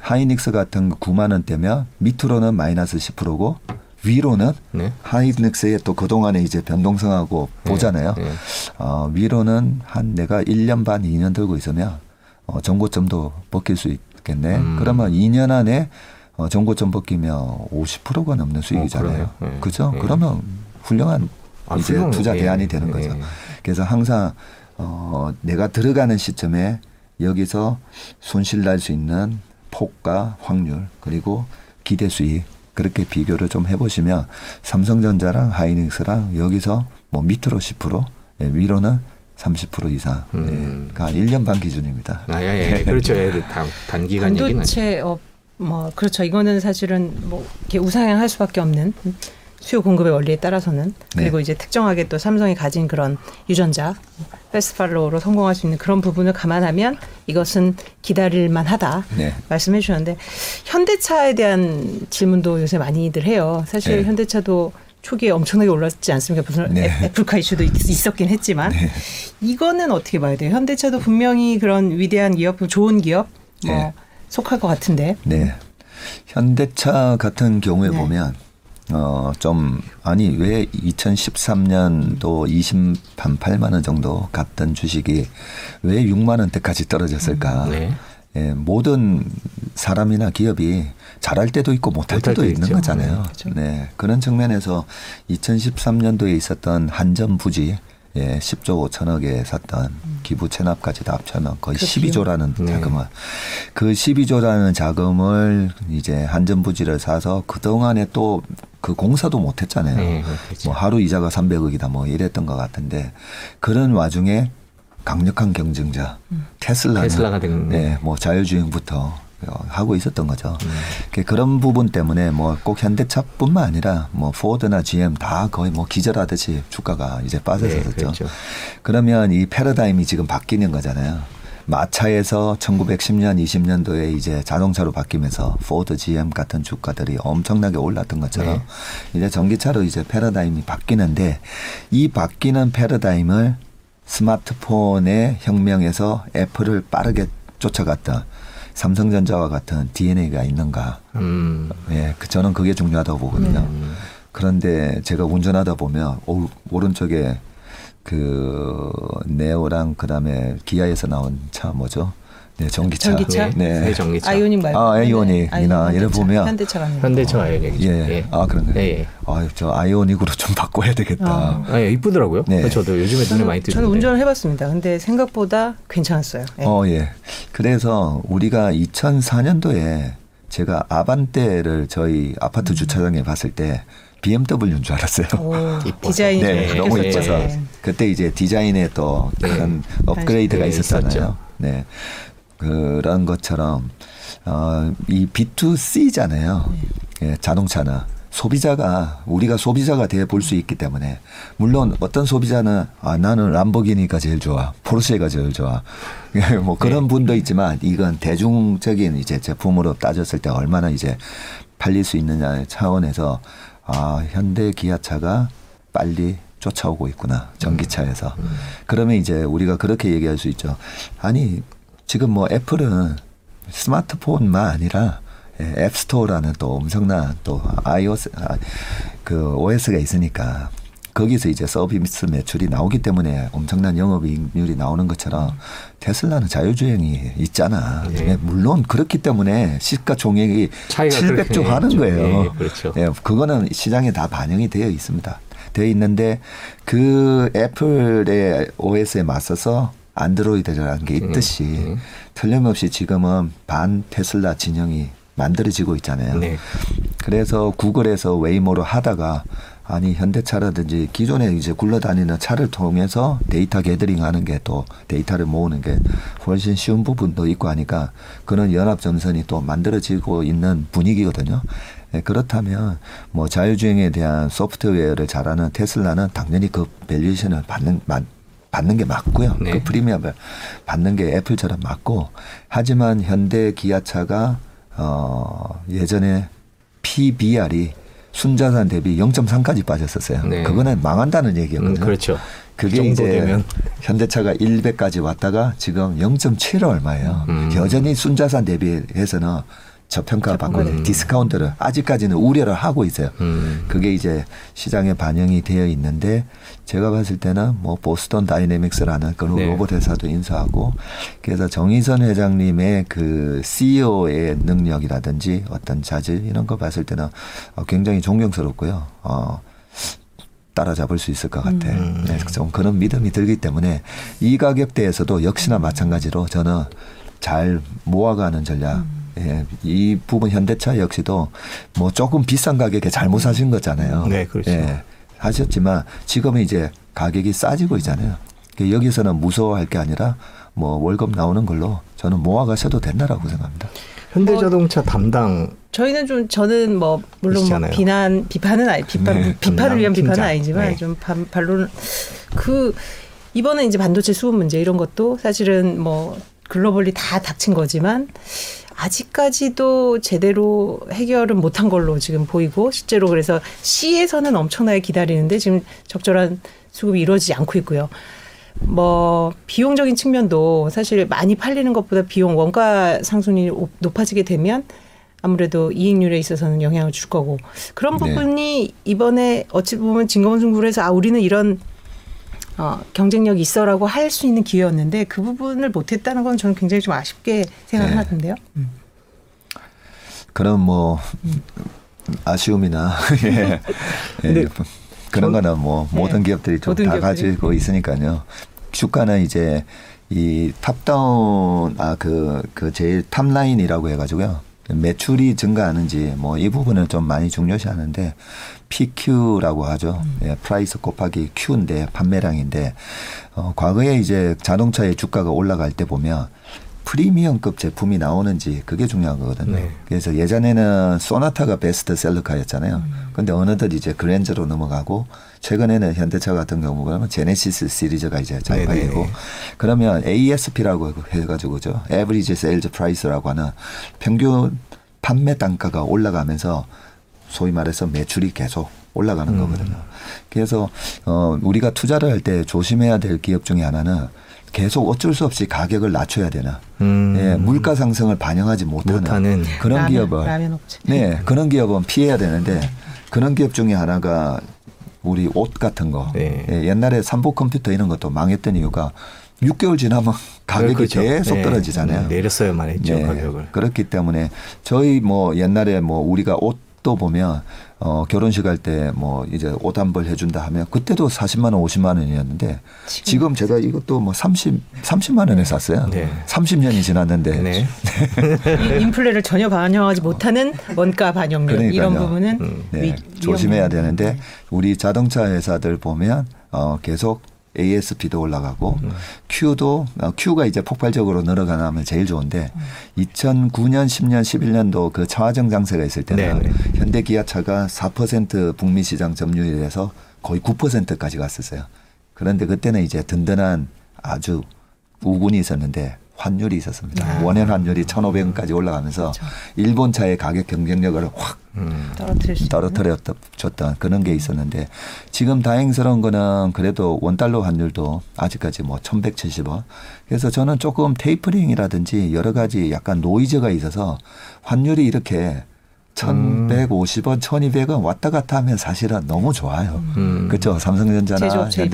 하이닉스 같은 거 9만 원대면 밑으로는 마이너스 10%고 위로는 네. 하이닉스의 또 그동안에 이제 변동성하고 보잖아요. 네. 어, 위로는 한 내가 1년 반, 2년 들고 있으면 어, 정고점도 벗길 수 있겠네. 음. 그러면 2년 안에 어, 정고점 벗기면 50%가 넘는 수익이잖아요. 어. 네. 그죠? 네. 그러면 훌륭한 아, 이제 투자. 대안이 되는 네. 거죠. 그래서 항상 어, 내가 들어가는 시점에 여기서 손실 날 수 있는 폭과 확률 그리고 기대 수익 그렇게 비교를 좀 해보시면 삼성전자랑 하이닉스랑 여기서 뭐 밑으로 10% 예, 위로는 30% 이상 음. 예, 그러니까 한 1년 반 기준입니다. 아, 예, 예. 그렇죠. 예, 단, 단기간이긴 하죠. 반도체 업, 뭐 그렇죠. 이거는 사실은 뭐 이렇게 우상향할 수밖에 없는 수요 공급의 원리에 따라서는 네. 그리고 이제 특정하게 또 삼성이 가진 그런 유전자 fast follow로 성공할 수 있는 그런 부분을 감안하면 이것은 기다릴 만하다 네. 말씀해 주셨는데 현대차에 대한 질문도 요새 많이들 해요. 사실 네. 현대차도 초기에 엄청나게 올랐지 않습니까? 무슨 네. 애- 애플카 이슈도 있, 있었긴 했지만 네. 이거는 어떻게 봐야 돼요? 현대차도 분명히 그런 위대한 기업, 좋은 기업 뭐 네. 속할 것 같은데. 네. 현대차 같은 경우에 네. 보면 어 좀 아니 왜 2013년도 20한 8만 원 정도 갔던 주식이 왜 6만 원대까지 떨어졌을까? 네. 예, 모든 사람이나 기업이 잘할 때도 있고 못할 못할 때도 때 있는 있죠. 거잖아요. 그렇죠. 네. 그런 측면에서 2013년도에 있었던 한전 부지 예, 10조 5천억에 샀던 기부 체납까지 다 합치면 거의 그 12조라는 네. 자금을 그 12조라는 자금을 이제 한전 부지를 사서 그 동안에 또 그 공사도 못 했잖아요. 네, 그렇죠. 뭐 하루 이자가 300억이다 뭐 이랬던 것 같은데 그런 와중에 강력한 경쟁자 테슬라는 테슬라가 된- 네, 뭐 자율주행부터 하고 있었던 거죠. 그 그런 부분 때문에 뭐 꼭 현대차뿐만 아니라 뭐 포드나 GM 다 거의 뭐 기절하듯이 주가가 이제 네, 빠졌었죠. 그렇죠. 그러면 이 패러다임이 지금 바뀌는 거잖아요. 마차에서 1910년, 20년도에 이제 자동차로 바뀌면서 포드, GM 같은 주가들이 엄청나게 올랐던 것처럼 네. 이제 전기차로 이제 패러다임이 바뀌는데 이 바뀌는 패러다임을 스마트폰의 혁명에서 애플을 빠르게 쫓아갔던 삼성전자와 같은 DNA가 있는가? 음. 예, 그 저는 그게 중요하다고 보거든요. 음. 그런데 제가 운전하다 보면 오, 오른쪽에 그 네오랑 그다음에 기아에서 나온 차 뭐죠? 네, 전기차. 전기차? 네. 네, 전기차. 아이오닉 말고. 아, 아이오닉이나 네, 아이오닉 이래 현대차. 보면 현대차가. 현대차 아이오닉이죠. 예. 아, 그런가요? 예, 예. 아, 저 아이오닉으로 좀 [laughs] 바꿔야 되겠다. 아. 아, 예, 이쁘더라고요. 네. 저도 요즘에 눈에 많이 띄는데. 저는 운전을 해 봤습니다. 근데 생각보다 괜찮았어요. 예. 어, 예. 그래서 우리가 2004년도에 제가 아반떼를 저희 아파트 주차장에 봤을 때 BMW인 줄 알았어요. [laughs] 디자인이 네, 네, 너무 네. 예뻐서 네. 그때 이제 디자인에 또 네. 큰 업그레이드가 네, 있었잖아요. 있었죠. 네, 그런 것처럼 어, 이 B2C잖아요. 예, 자동차는 소비자가 우리가 소비자가 돼 볼 수 있기 때문에. 물론 어떤 소비자는 아 나는 람보기니가 제일 좋아, 포르쉐가 제일 좋아, [laughs] 예, 뭐 그런 분도 있지만 이건 대중적인 이제 제품으로 따졌을 때 얼마나 이제 팔릴 수 있느냐 차원에서 아 현대 기아차가 빨리 쫓아오고 있구나 전기차에서. 그러면 이제 우리가 그렇게 얘기할 수 있죠. 아니 지금 뭐 애플은 스마트폰만 아니라 예, 앱스토어라는 또 엄청난 또 iOS 아, 그 OS가 있으니까 거기서 이제 서비스 매출이 나오기 때문에 엄청난 영업이익률이 나오는 것처럼 테슬라는 자율주행이 있잖아. 네. 예, 물론 그렇기 때문에 시가총액이 차이가 700조 그렇게 하는. 거예요. 예, 그렇죠. 예, 그거는 시장에 다 반영이 되어 있습니다. 되어 있는데 그 애플의 OS에 맞서서 안드로이드라는 게 있듯이 음, 음. 틀림없이 지금은 반 테슬라 진영이 만들어지고 있잖아요. 네. 그래서 구글에서 웨이모로 하다가 아니 현대차라든지 기존에 이제 굴러다니는 차를 통해서 데이터 gathering하는 게 또 데이터를 모으는 게 훨씬 쉬운 부분도 있고 하니까 그런 연합 전선이 또 만들어지고 있는 분위기거든요. 예, 그렇다면 뭐 자율주행에 대한 소프트웨어를 잘하는 테슬라는 당연히 그 valuation을 받는 받, 받는 게 맞고요. 네. 그 프리미엄을 받는 게 애플처럼 맞고 하지만 현대 기아차가 어 예전에 PBR이 순자산 대비 0.3까지 빠졌었어요. 네. 그거는 망한다는 음, 얘기였거든요. 그렇죠. 그게 그 이제 되면. 현대차가 100까지 왔다가 지금 0.7 얼마예요. 음. 여전히 순자산 대비해서는 저평가 받고 저평가돼. 디스카운트를 아직까지는 우려를 하고 있어요. 음. 그게 이제 시장에 반영이 되어 있는데 제가 봤을 때는 뭐 보스턴 다이내믹스라는 그런 네. 로봇 회사도 인수하고 그래서 정의선 회장님의 그 CEO의 능력이라든지 어떤 자질 이런 거 봤을 때는 어, 굉장히 존경스럽고요. 어, 따라잡을 수 있을 것 같아. 음. 네, 좀 그런 믿음이 들기 때문에 이 가격대에서도 역시나 마찬가지로 저는 잘 모아가는 전략. 예, 이 부분 현대차 역시도 뭐 조금 비싼 가격에 잘못 사신 거잖아요. 네, 그렇죠. 예, 하셨지만 지금은 이제 가격이 싸지고 있잖아요. 그 여기서는 무서워할 게 아니라 뭐 월급 나오는 걸로 저는 모아가셔도 된다라고 생각합니다. 현대자동차 담당 저희는 좀 저는 뭐 물론 뭐. 비난 비판은 아니 비판 네, 비판을 위한 비판은 팀장. 아니지만 네. 좀 반, 반론 그 이번에 이제 반도체 수급 문제 이런 것도 사실은 뭐 글로벌리 다 닥친 거지만 아직까지도 제대로 해결은 못한 걸로 지금 보이고 실제로 그래서 C에서는 엄청나게 기다리는데 지금 적절한 수급이 이루어지지 않고 있고요. 뭐 비용적인 측면도 사실 많이 팔리는 것보다 비용 원가 상승이 오- 높아지게 되면 아무래도 이익률에 있어서는 영향을 줄 거고 그런 네. 부분이 이번에 어찌 보면 진검 승부에서 아 우리는 이런 어, 경쟁력이 있어라고 할 수 있는 기회였는데 그 부분을 못했다는 건 저는 굉장히 좀 아쉽게 생각하는데요. 음. [laughs] [laughs] 그런 뭐 아쉬움이나 예. 예. 근데 그런 거는 뭐 네. 모든 기업들이 좀 다. 가지고 있으니까요. 주가는 이제 이 top-down 아그그 제일 top line이라고 해가지고요. 매출이 증가하는지 뭐 이 부분은 좀 많이 중요시하는데 PQ라고 하죠. 예, price 곱하기 Q인데 판매량인데 어, 과거에 이제 자동차의 주가가 올라갈 때 보면 프리미엄급 제품이 나오는지 그게 중요한 거거든요. 네. 그래서 예전에는 소나타가 베스트셀러카였잖아요. 근데 어느덧 이제 그랜저로 넘어가고 최근에는 현대차 같은 경우 그러면 제네시스 시리즈가 이제 장판이고 네네. 그러면 ASP라고 해가지고죠. Average Sales Price라고 하는 평균 판매 단가가 올라가면서 소위 말해서 매출이 계속 올라가는 음. 거거든요. 그래서 어 우리가 투자를 할 때 조심해야 될 기업 중에 하나는 계속 어쩔 수 없이 가격을 낮춰야 되나. 음. 예, 물가 상승을 반영하지 못하는, 못하는. 그런 라면, 기업을 라면. 네, 그런 기업은 피해야 되는데 그런 기업 중에 하나가 우리 옷 같은 거. 네. 예, 옛날에 삼보 컴퓨터 이런 것도 망했던 이유가 6개월 지나면 [laughs] 가격이 그렇죠. 계속 네. 떨어지잖아요. 음, 내렸어야만 했죠 네, 가격을. 그렇기 때문에 저희 뭐 옛날에 뭐 우리가 옷 도 보면 어 결혼식 할 때 뭐 이제 옷 한 벌 해준다 하면 그때도 40만 원, 50만 원이었는데 지금, 제가 이것도 뭐 30, 30만 원에 샀어요. 네. 30년이 지났는데 네. 이 [laughs] 인플레를 전혀 반영하지 못하는 원가 반영률 그러니까요. 이런 부분은 음, 네, 위, 조심해야 되는데 우리 자동차 회사들 보면 어 계속 ASP도 올라가고 음. Q도 어, Q가 이제 폭발적으로 늘어가면 제일 좋은데 2009년, 10년, 11년도 그 차화정 장세가 있을 때는 네네. 현대 기아차가 4% 북미 시장 점유율에서 거의 9%까지 갔었어요. 그런데 그때는 이제 든든한 아주 우군이 있었는데 환율이 있었습니다. 아. 원현 환율이 1,500원까지 올라가면서 일본 차의 가격 경쟁력을 확 음. 떨어뜨렸던 그런 게 있었는데 지금 다행스러운 거는 그래도 원달러 환율도 아직까지 뭐 1170원. 그래서 저는 조금 테이퍼링이라든지 여러 가지 약간 노이즈가 있어서 환율이 이렇게 1150원, 1200원 왔다 갔다 하면 사실은 너무 좋아요. 음. 그렇죠. 삼성전자나 현대차나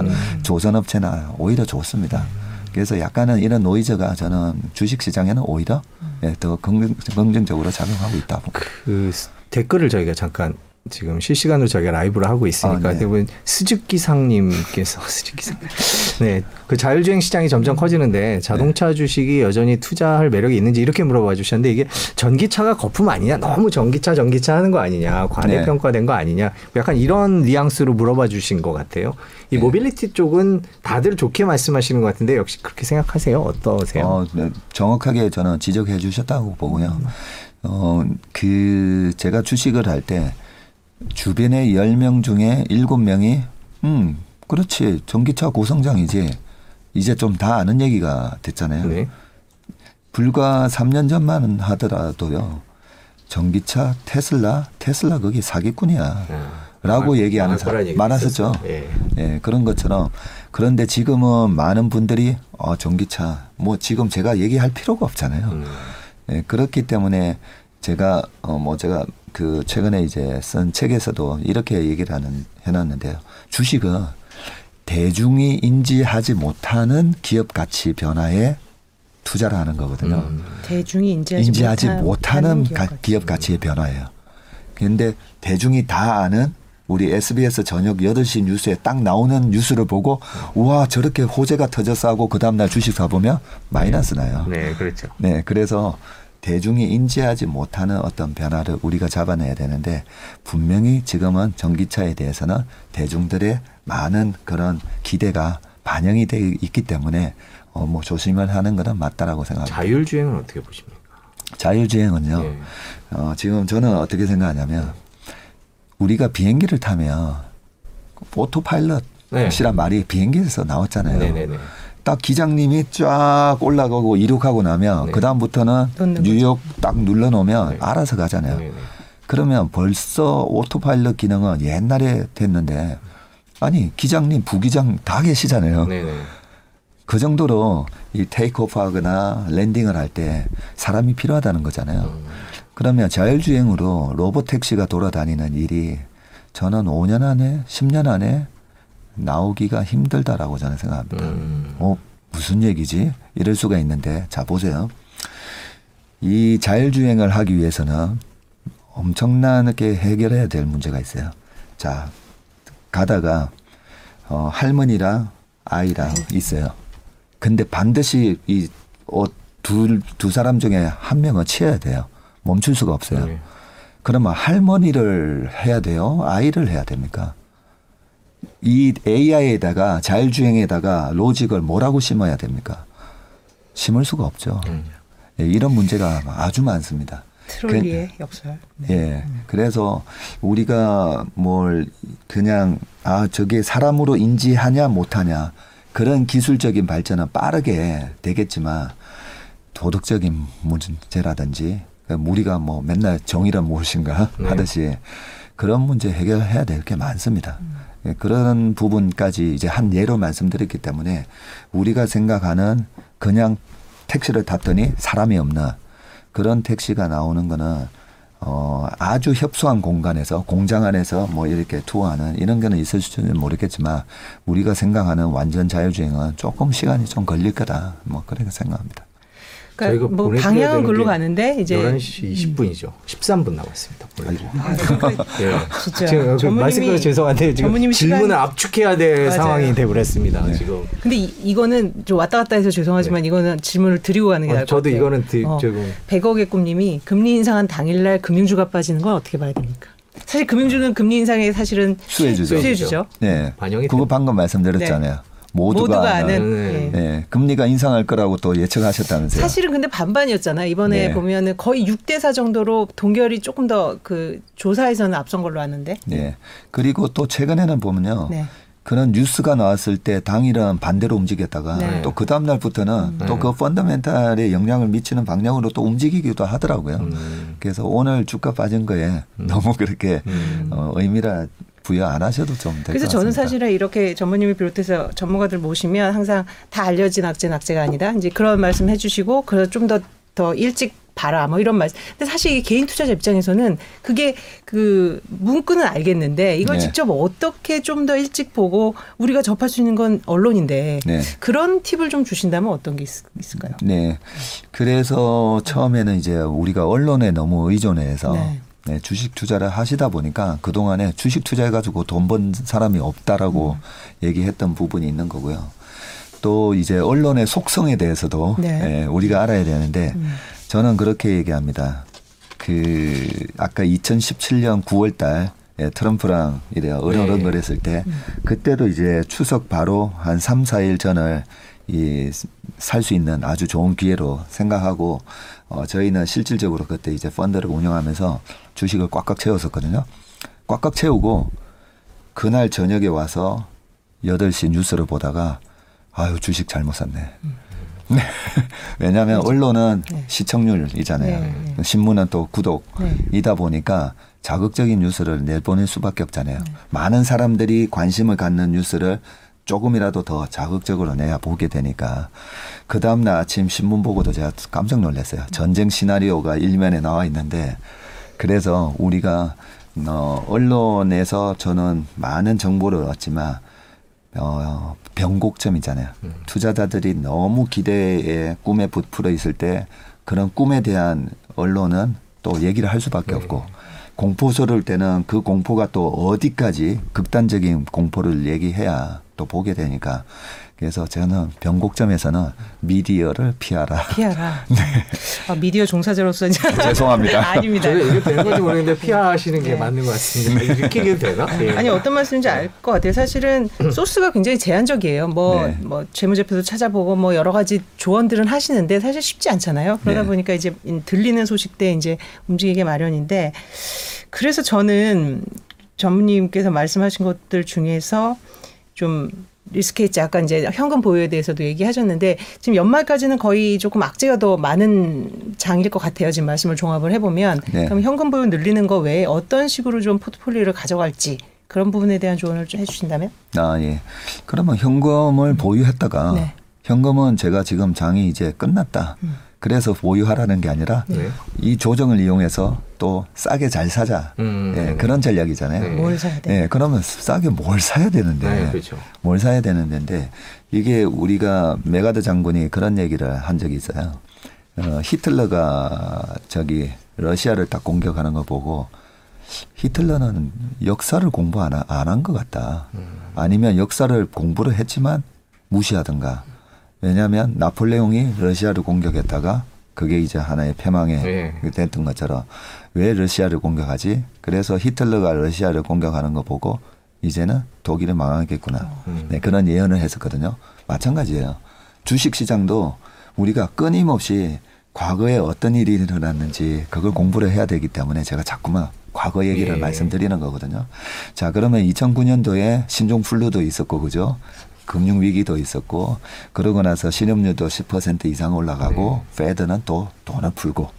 입장에서는. 조선업체나 오히려 좋습니다. 그래서 약간은 이런 노이즈가 저는 주식 시장에는 오히려 예, 더 긍정, 긍정적으로 작용하고 있다고. 그 스- 댓글을 저희가 잠깐 지금 실시간으로 저희가 라이브를 하고 있으니까 아, 네. 대부분 스즈기상님께서 스즈기상. [laughs] 네그 자율주행 시장이 점점 커지는데 자동차 주식이 여전히 투자할 매력이 있는지 이렇게 물어봐 주셨는데 이게 전기차가 거품 아니냐? 너무 전기차 전기차 하는 거 아니냐? 과대 평가된 거 아니냐? 약간 이런 뉘앙스로 물어봐 주신 것 같아요. 이 네. 모빌리티 쪽은 다들 좋게 말씀하시는 것 같은데 역시 그렇게 생각하세요? 어떠세요? 어, 네, 정확하게 저는 지적해 주셨다고 보고요. 어, 그 제가 주식을 할때 주변에 10명 중에 7명이 음, 그렇지. 전기차 고성장이지. 이제 좀 다 아는 얘기가 됐잖아요. 네. 불과 3년 전만 하더라도요. 전기차 테슬라, 테슬라 거기 사기꾼이야. 아, 라고 아, 얘기하는 사람 많았었죠. 예. 예, 그런 것처럼 그런데 지금은 많은 분들이 어, 전기차 뭐 지금 제가 얘기할 필요가 없잖아요. 음. 예, 그렇기 때문에 제가 어 뭐 제가 그 최근에 이제 쓴 책에서도 이렇게 얘기를 하는 해놨는데요. 주식은 대중이 인지하지 못하는 기업 가치 변화에 투자를 하는 거거든요. 음. 대중이 인지하지, 인지하지 못하는 기업 가- 가치. 기업 가치 의 변화예요. 그런데 대중이 다 아는 우리 SBS 저녁 8시 뉴스에 딱 나오는 뉴스를 보고 우와 저렇게 호재가 터졌어 하고 그 다음날 주식 사보면 마이너스 나요. 네, 그렇죠. 네, 그래서 대중이 인지하지 못하는 어떤 변화를 우리가 잡아내야 되는데 분명히 지금은 전기차에 대해서는 대중들의 많은 그런 기대가 반영이 돼 있기 때문에 어, 뭐 조심을 하는 것은 맞다라고 생각합니다. 자율주행은 어떻게 보십니까? 자율주행은요. 예. 어, 지금 저는 어떻게 생각하냐면 우리가 비행기를 타면 autopilot이란 네. 말이 비행기에서 나왔잖아요. 네네네. 딱 기장님이 쫙 올라가고 이륙하고 나면 네. 그 다음부터는 뉴욕 딱 눌러 놓으면 네. 알아서 가잖아요. 네네. 그러면 벌써 autopilot 기능은 옛날에 됐는데 아니 기장님 부기장 다 계시잖아요. 네네. 그 정도로 이 테이크오프 하거나 랜딩을 할 때 사람이 필요하다는 거잖아요. 음. 그러면 자율주행으로 로봇 택시가 돌아다니는 일이 저는 5년 안에 10년 안에 나오기가 힘들다라고 저는 생각합니다. 음. 어 무슨 얘기지? 이럴 수가 있는데 자 보세요. 이 자율주행을 하기 위해서는 엄청나게 해결해야 될 문제가 있어요. 자 가다가 어, 할머니랑 아이랑 있어요. 근데 반드시 이두두 사람 중에 한 명은 치어야 돼요. 멈출 수가 없어요. 네. 그러면 할머니를 해야 돼요? 아이를 해야 됩니까? 이 AI에다가 자율주행에다가 로직을 뭐라고 심어야 됩니까? 심을 수가 없죠. 음. 예, 이런 문제가 아주 많습니다. 트롤리의 역설. 네. 예. 그래서 우리가 뭘 그냥 아 저게 사람으로 인지하냐 못하냐 그런 기술적인 발전은 빠르게 되겠지만 도덕적인 문제라든지 우리가 뭐 맨날 정의란 무엇인가 네. 하듯이 그런 문제 해결해야 될 게 많습니다. 예, 그런 부분까지 이제 한 예로 말씀드렸기 때문에 우리가 생각하는 그냥 택시를 탔더니 사람이 없는 그런 택시가 나오는 거는 어 아주 협소한 공간에서 공장 안에서 뭐 이렇게 투어하는 이런 거는 있을 수는 모르겠지만 우리가 생각하는 완전 자율주행은 조금 시간이 좀 걸릴 거다 뭐 그렇게 생각합니다. 그러니까 저희가 뭐 방향은 글로 게 가는데 이제 11시 20분이죠. 13분 남았습니다. 아, 그러니까 예. 진짜 지금 그 말씀드려 죄송한데 지금 질문을 압축해야 될 맞아요. 상황이 돼버렸습니다. 네. 지금 근데 이, 이거는 좀 왔다 갔다 해서 죄송하지만 이거는 질문을 드리고 가는 게 어, 나을 것 저도 같아요. 이거는 드, 어. 조금 100억의 꿈님이 금리 인상한 당일날 금융주가 빠지는 건 어떻게 봐야 됩니까? 사실 금융주는 금리 인상에 사실은 수혜주죠. 수혜주죠. 네. 반영이 그거 된- 방금 말씀드렸잖아요. 모두가, 모두가 아는. 네. 예. 네. 금리가 인상할 거라고 또 예측하셨다면서요. 사실은 근데 반반이었잖아요. 이번에 네. 보면은 거의 6대 4 정도로 동결이 조금 더 그 조사에서는 앞선 걸로 아는데. 네. 그리고 또 최근에는 보면요. 네. 그런 뉴스가 나왔을 때 당일은 반대로 움직였다가 네. 또그 다음 날부터는 음. 또그 펀더멘탈에 영향을 미치는 방향으로 또 움직이기도 하더라고요. 음. 그래서 오늘 주가 빠진 거에 너무 그렇게 음. 어, 의미를 부여 안 하셔도 좀 될 것 같습니다. 그래서 저는 사실은 이렇게 전무님을 비롯해서 전문가들 모시면 항상 다 알려진 악재 낙재가 아니다. 이제 그런 말씀 해주시고 그래서 좀더더 일찍 봐라 뭐 이런 말씀. 근데 사실 이 개인 투자자 입장에서는 그게 그 문구는 알겠는데 이걸 네. 직접 어떻게 좀 더 일찍 보고 우리가 접할 수 있는 건 언론인데 네. 그런 팁을 좀 주신다면 어떤 게 있, 있을까요? 네. 그래서 처음에는 이제 우리가 언론에 너무 의존해서 네. 네, 주식 투자를 하시다 보니까 그 동안에 주식 투자해가지고 돈 번 사람이 없다라고 얘기했던 부분이 있는 거고요. 또 이제 언론의 속성에 대해서도 네. 예, 우리가 알아야 되는데 저는 그렇게 얘기합니다. 그 아까 2017년 9월 달 예, 트럼프랑 이래 어렁어렁거렸을 때 그때도 이제 추석 바로 한 3, 4일 전을 이살 수 있는 아주 좋은 기회로 생각하고 어 저희는 실질적으로 그때 이제 펀드를 운영하면서 주식을 꽉꽉 채웠었거든요. 꽉꽉 채우고 그날 저녁에 와서 8시 뉴스를 보다가 아유 주식 잘못 샀네. 네. [laughs] 왜냐하면 언론은 네. 시청률이잖아요. 네, 네. 신문은 또 구독. 네. 이다 보니까 자극적인 뉴스를 내보낼 수밖에 없잖아요. 네. 많은 사람들이 관심을 갖는 뉴스를 조금이라도 더 자극적으로 내야 보게 되니까 그 다음날 아침 신문 보고도 제가 깜짝 놀랐어요. 전쟁 시나리오가 일면에 나와 있는데 그래서 우리가 어, 언론에서 저는 많은 정보를 얻지만 어, 변곡점이잖아요. 투자자들이 너무 기대에 꿈에 부풀어 있을 때 그런 꿈에 대한 언론은 또 얘기를 할 수밖에 없고 공포스러울 때는 그 공포가 또 어디까지 극단적인 공포를 얘기해야 또 보게 되니까 그래서 저는 변곡점에서는 미디어를 피하라. 피하라. [laughs] 아, 미디어 종사자로서 이제 죄송합니다. [laughs] 아닙니다. 이게 되는 건지 모르겠는데 피하시는 게 네. 맞는 것 같습니다. 이렇게 해도 되나? 예. 아니 어떤 말씀인지 알 것 같아요. 사실은 소스가 굉장히 제한적이에요. 뭐 네. 뭐 재무제표도 찾아보고 뭐 여러 가지 조언들은 하시는데 사실 쉽지 않잖아요. 그러다 네. 보니까 이제 들리는 소식 때 이제 움직이게 마련인데 그래서 저는 전무님께서 말씀하신 것들 중에서 좀 리스크 헤지 아까 이제 현금 보유에 대해서도 얘기하셨는데 지금 연말까지는 거의 조금 악재가 더 많은 장일 것 같아요. 지금 말씀을 종합을 해보면 네. 그럼 현금 보유 늘리는 거 외에 어떤 식으로 좀 포트폴리오를 가져갈지 그런 부분에 대한 조언을 좀 해주신다면? 아, 예. 그러면 현금을 보유했다가 네. 현금은 제가 지금 장이 이제 끝났다. 그래서 보유하라는 게 아니라 네. 이 조정을 이용해서 또 싸게 잘 사자. 음, 예, 네. 그런 전략이잖아요. 네. 뭘 사야 돼? 예, 그러면 싸게 뭘 사야 되는데. 네, 그렇죠. 뭘 사야 되는데 이게 우리가 맥아더 장군이 그런 얘기를 한 적이 있어요. 어, 히틀러가 저기 러시아를 딱 공격하는 거 보고 히틀러는 역사를 공부 안 한 것 같다. 아니면 역사를 공부를 했지만 무시하든가. 왜냐하면 나폴레옹이 러시아를 공격했다가 그게 이제 하나의 패망의 네. 됐던 것처럼 왜 러시아를 공격하지? 그래서 히틀러가 러시아를 공격하는 거 보고 이제는 독일이 망하겠구나. 음. 네, 그런 예언을 했었거든요. 마찬가지예요. 주식 시장도 우리가 끊임없이 과거에 어떤 일이 일어났는지 그걸 공부를 해야 되기 때문에 제가 자꾸만 과거 얘기를 예. 말씀드리는 거거든요. 자, 그러면 2009년도에 신종 플루도 있었고 그죠? 금융 위기도 있었고 그러고 나서 신용률도 10% 이상 올라가고 페드는 또 돈을 풀고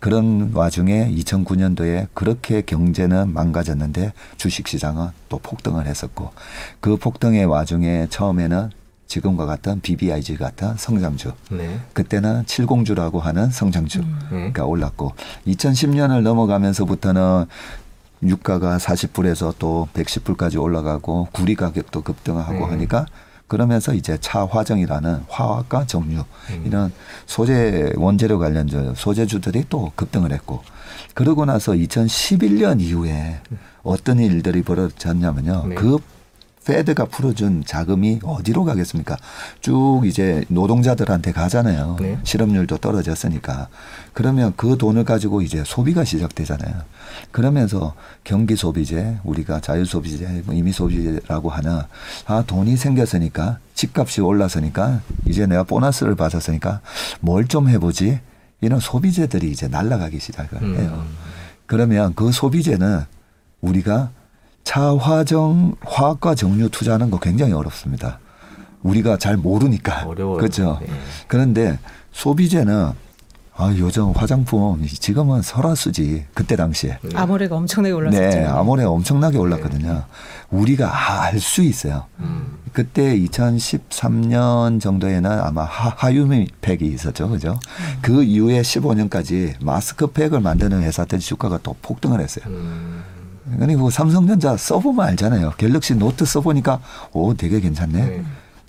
그런 와중에 2009년도에 그렇게 경제는 망가졌는데 주식 시장은 또 폭등을 했었고 그 폭등의 와중에 처음에는 지금과 같은 BBIG 같은 성장주 네. 그때는 칠공주라고 하는 성장주가 네. 올랐고 2010년을 넘어가면서부터는 유가가 40불에서 또 110불까지 올라가고 구리 가격도 급등하고 네. 하니까 그러면서 이제 차화정이라는 화학과 정유 이런 소재 원재료 관련주 소재주들이 또 급등을 했고 그러고 나서 2011년 이후에 어떤 일들이 벌어졌냐면요. 네. 그 페드가 풀어준 자금이 어디로 가겠습니까? 쭉 이제 노동자들한테 가잖아요. 네. 실업률도 떨어졌으니까. 그러면 그 돈을 가지고 이제 소비가 시작되잖아요. 그러면서 경기 소비재, 우리가 자유 소비재, 뭐 임의 소비재라고 하는 아 돈이 생겼으니까 집값이 올랐으니까 이제 내가 보너스를 받았으니까 뭘 좀 해보지 이런 소비재들이 이제 날아가기 시작을 해요. 음. 그러면 그 소비재는 우리가 차화정 화학과 정유 투자하는 거 굉장히 어렵습니다. 우리가 잘 모르니까. 어려워요. 그렇죠. 네. 그런데 소비재는 아, 요즘 화장품 지금은 설화수지 그때 당시에. 아모레가 엄청나게 올랐었죠. 네, 아모레 엄청나게 올랐거든요. 우리가 알수 있어요. 음. 그때 2013년 정도에는 아마 하, 하유미팩이 있었죠, 그죠? 그 이후에 15년까지 마스크팩을 만드는 회사들 주가가 또 폭등을 했어요. 음. 그리고 삼성전자 써보면 알잖아요. 갤럭시 노트 써보니까 오 되게 괜찮네. 네.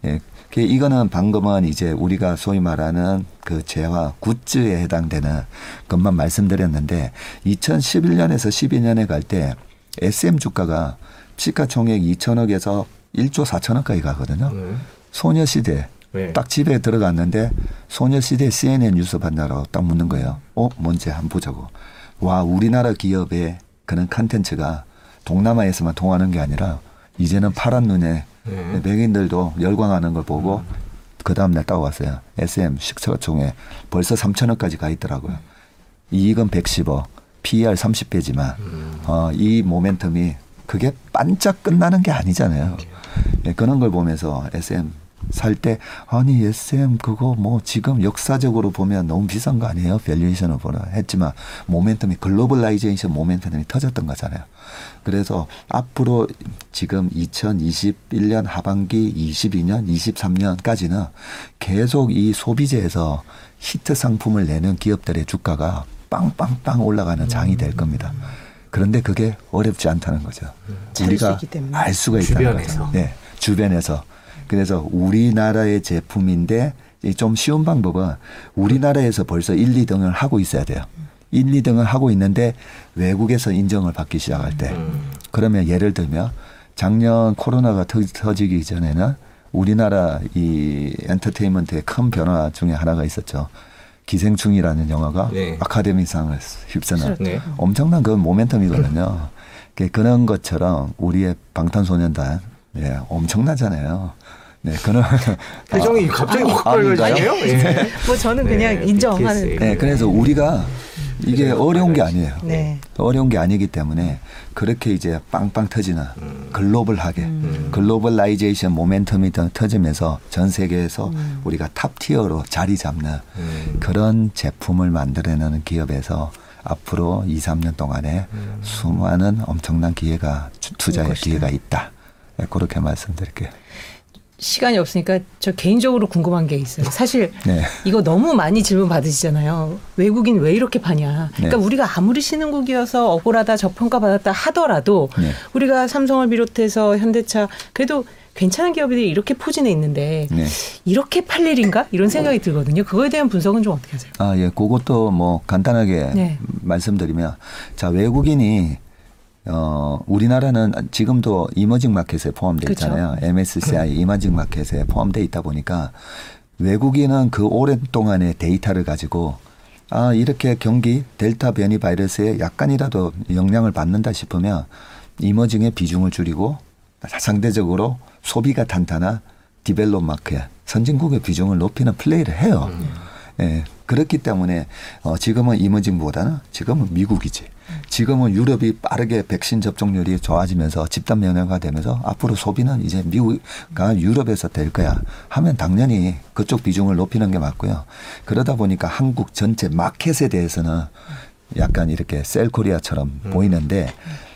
예, 그 이거는 방금은 이제 우리가 소위 말하는 그 재화 goods에 해당되는 것만 말씀드렸는데 2011년에서 12년에 갈 때 SM 주가가 시가총액 2천억에서 1조 4천억까지 가거든요. 네. 소녀시대 네. 딱 집에 들어갔는데 소녀시대 CNN 뉴스 봤냐고 딱 묻는 거예요. 어, 뭔지 한번 보자고. 와, 우리나라 기업의 그런 컨텐츠가 동남아에서만 통하는 게 아니라 이제는 파란 눈에 네. 백인들도 열광하는 걸 보고 그 다음날 딱 왔어요. SM 식처총에 벌써 3천억까지 가 있더라고요. 이익은 110억, PER 30배지만 어, 이 모멘텀이 그게 반짝 끝나는 게 아니잖아요. 예, 그런 걸 보면서 SM 살 때 아니 SM 그거 뭐 지금 역사적으로 보면 너무 비싼 거 아니에요? valuation을 보라 했지만 momentum이 globalization momentum이 터졌던 거잖아요. 그래서 앞으로 지금 2021년 하반기 22년 23년까지는 계속 이 소비재에서 히트 상품을 내는 기업들의 주가가 빵빵빵 올라가는 장이 될 겁니다. 그런데 그게 어렵지 않다는 거죠. 찾을 우리가. 알 수가 있다는 주변에서. 거죠. 네, 주변에서. 그래서 우리나라의 제품인데 이좀 쉬운 방법은 우리나라에서 벌써 1, 2등을 하고 있어야 돼요. 1, 2등을 하고 있는데 외국에서 인정을 받기 시작할 때 음. 그러면 예를 들면 작년 코로나가 터, 터지기 전에는 우리나라 이 엔터테인먼트의 큰 변화 중에 하나가 있었죠. 기생충이라는 영화가 네. 아카데미상을 휩쓰는 네. 엄청난 그 momentum이거든요. 그- 그런 것처럼 우리의 방탄소년단 예, 엄청나잖아요. 네, 그런 [laughs] 표정이 갑자기 확? 빨개지네요. 예. 뭐 저는 네, 그냥 인정하는. BTS. 네, 그래서 우리가 이게 어려운 게 아니에요. 네. 어려운 게 아니기 때문에 그렇게 이제 빵빵 터지는 글로벌하게 globalization momentum이 더 터지면서 전 세계에서 우리가 top tier로 자리 잡는 음. 그런 제품을 만들어내는 기업에서 앞으로 2, 3년 동안에 수많은 엄청난 기회가 투- 투자의. 기회가 있다. 네, 그렇게 말씀드릴게요. 시간이 없으니까 저 개인적으로 궁금한 게 있어요. 사실 네. 이거 너무 많이 질문 받으시잖아요. 외국인 왜 이렇게 파냐. 그러니까 네. 우리가 아무리 신흥국이어서 억울하다 저평가 받았다 하더라도 네. 우리가 삼성을 비롯해서 현대차 그래도 괜찮은 기업들이 이렇게 포진해 있는데 네. 이렇게 팔 일인가 이런 생각이 들거든요. 그거에 대한 분석은 좀 어떻게 하세요? 아, 예, 그것도 뭐 간단하게 네. 말씀드리면 자, 외국인이 어, 우리나라는 지금도 이머징 마켓에 포함되어 그쵸. 있잖아요. MSCI 이머징 마켓에 포함되어 있다 보니까 외국인은 그 오랜 동안의 데이터를 가지고 아, 이렇게 경기 델타 변이 바이러스에 약간이라도 영향을 받는다 싶으면 emerging의 비중을 줄이고 상대적으로 소비가 탄탄한 developed market, 선진국의 비중을 높이는 플레이를 해요. 예, 그렇기 때문에 어, 지금은 emerging보다는 지금은 미국이지. 지금은 유럽이 빠르게 백신 접종률이 좋아지면서 집단 면역화 되면서 앞으로 소비는 이제 미국과 유럽에서 될 거야 하면 당연히 그쪽 비중을 높이는 게 맞고요. 그러다 보니까 한국 전체 마켓에 대해서는 약간 이렇게 sell Korea처럼 보이는데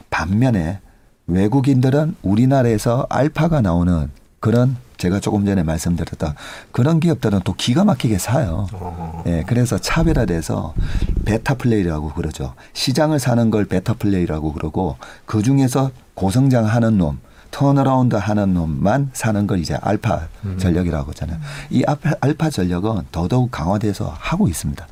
반면에 외국인들은 우리나라에서 알파가 나오는 그런 제가 조금 전에 말씀드렸던 그런 기업들은 또 기가 막히게 사요. 어. 예, 그래서 차별화돼서 베타 플레이라고 그러죠. 시장을 사는 걸 베타 플레이라고 그러고 그 중에서 고성장 하는 놈, turnaround 하는 놈만 사는 걸 이제 알파 전략이라고 하잖아요. 이 알파, 알파 전략은 더더욱 강화돼서 하고 있습니다.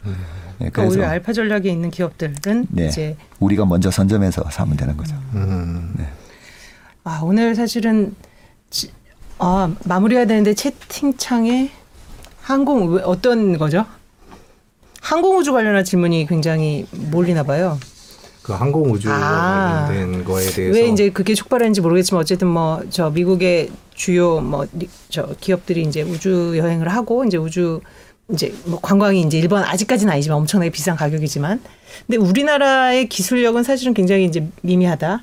예, 그러니까 오히려 알파 전략에 있는 기업들은 네, 이제 우리가 먼저 선점해서 사면 되는 거죠. 음. 아 오늘 사실은 지- 아 마무리해야 되는데 채팅창에 항공 왜- 어떤 거죠? 항공우주 관련한 질문이 굉장히 몰리나 봐요. 그 항공 우주와 아. 관련된 거에 대해서 왜 이제 그게 촉발했는지 모르겠지만 어쨌든 뭐 저 미국의 주요 뭐 저 기업들이 이제 우주 여행을 하고 이제 우주 이제 뭐 관광이 이제 일본 아직까지는 아니지만 엄청나게 비싼 가격이지만 근데 우리나라의 기술력은 사실은 굉장히 이제 미미하다.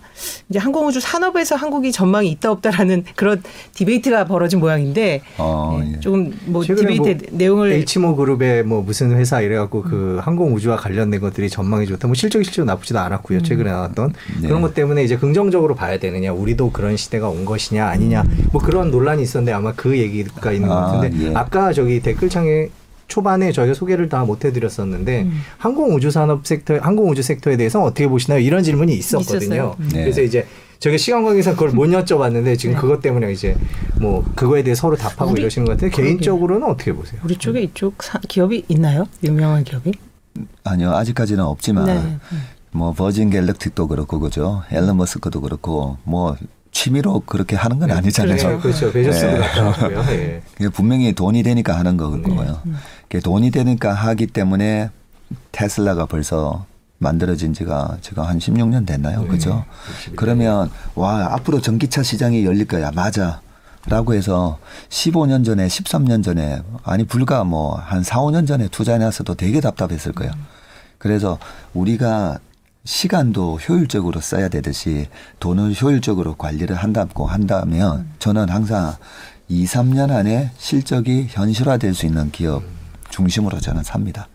이제 항공우주 산업에서 한국이 전망이 있다 없다라는 [laughs] 그런 debate가 벌어진 모양인데 어, 네, 예. 조금 뭐 debate 뭐 내용을 H모 그룹의 뭐 무슨 회사 이래갖고 음. 그 항공 우주와 관련된 것들이 전망이 좋다. 뭐 실적이 실제로 나쁘지도 않았고요. 음. 최근에 나왔던 네. 그런 것 때문에 이제 긍정적으로 봐야 되느냐, 우리도 그런 시대가 온 것이냐 아니냐, 음. 뭐 그런 논란이 있었는데 아마 그 얘기가 있는 것 아, 같은데 예. 아까 저기 댓글창에 초반에 저희가 소개를 다 못 해드렸었는데 음. 항공 우주 산업 섹터, 항공 우주 섹터에 대해서 어떻게 보시나요? 이런 질문이 있었거든요. 음. 네. 그래서 이제 저희가 시간 관계상 그걸 못 여쭤봤는데 지금 네. 그것 때문에 이제 뭐 그거에 대해 서로 답하고 우리- 이러시는 것 그러게요. 개인적으로는 어떻게 보세요? 우리 쪽에 이쪽 사- 기업이 있나요? 유명한 기업이? 아니요 아직까지는 없지만 네. 음. 뭐 버진 갤럭틱도 그렇고 그죠 앨런 머스크도 그렇고 뭐 취미로 그렇게 하는 건 아니잖아요. 그렇죠. 네, 그렇죠. 베조스도 네. 갔다 왔고요. 예. 분명히 돈이 되니까 하는 네. 거고요. 음. 돈이 되니까 하기 때문에 테슬라가 벌써 만들어진 지가 지금 한 16년 됐나요? 네. 그죠? 61년. 그러면 와 앞으로 전기차 시장이 열릴 거야. 맞아. 라고 해서 15년 전에 13년 전에 아니 불과 뭐 한 4, 5년 전에 투자해놨어도 되게 답답했을 거예요. 그래서 우리가 시간도 효율적으로 써야 되듯이 돈을 효율적으로 관리를 한다고 한다면 저는 항상 2, 3년 안에 실적이 현실화될 수 있는 기업 중심으로 저는 삽니다.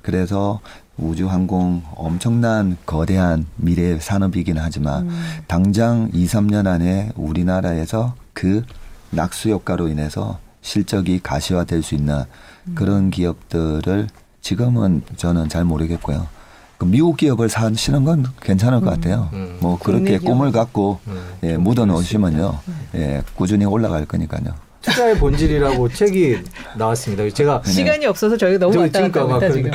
그래서 우주항공 엄청난 거대한 미래 산업이긴 하지만 당장 2, 3년 안에 우리나라에서 그 낙수 효과로 인해서 실적이 가시화될 수 있는 그런 기업들을 지금은 저는 잘 모르겠고요. 그 미국 기업을 사시는 건 괜찮을 것 같아요. 음. 뭐 그렇게 기업. 꿈을 갖고 음. 예, 묻어 놓으시면요. 예, 꾸준히 올라갈 거니까요. 투자의 본질이라고 [laughs] 책이 나왔습니다. 제가 시간이 없어서 저희가 너무 저기 왔다 갔다 막 합니다 그, 지금.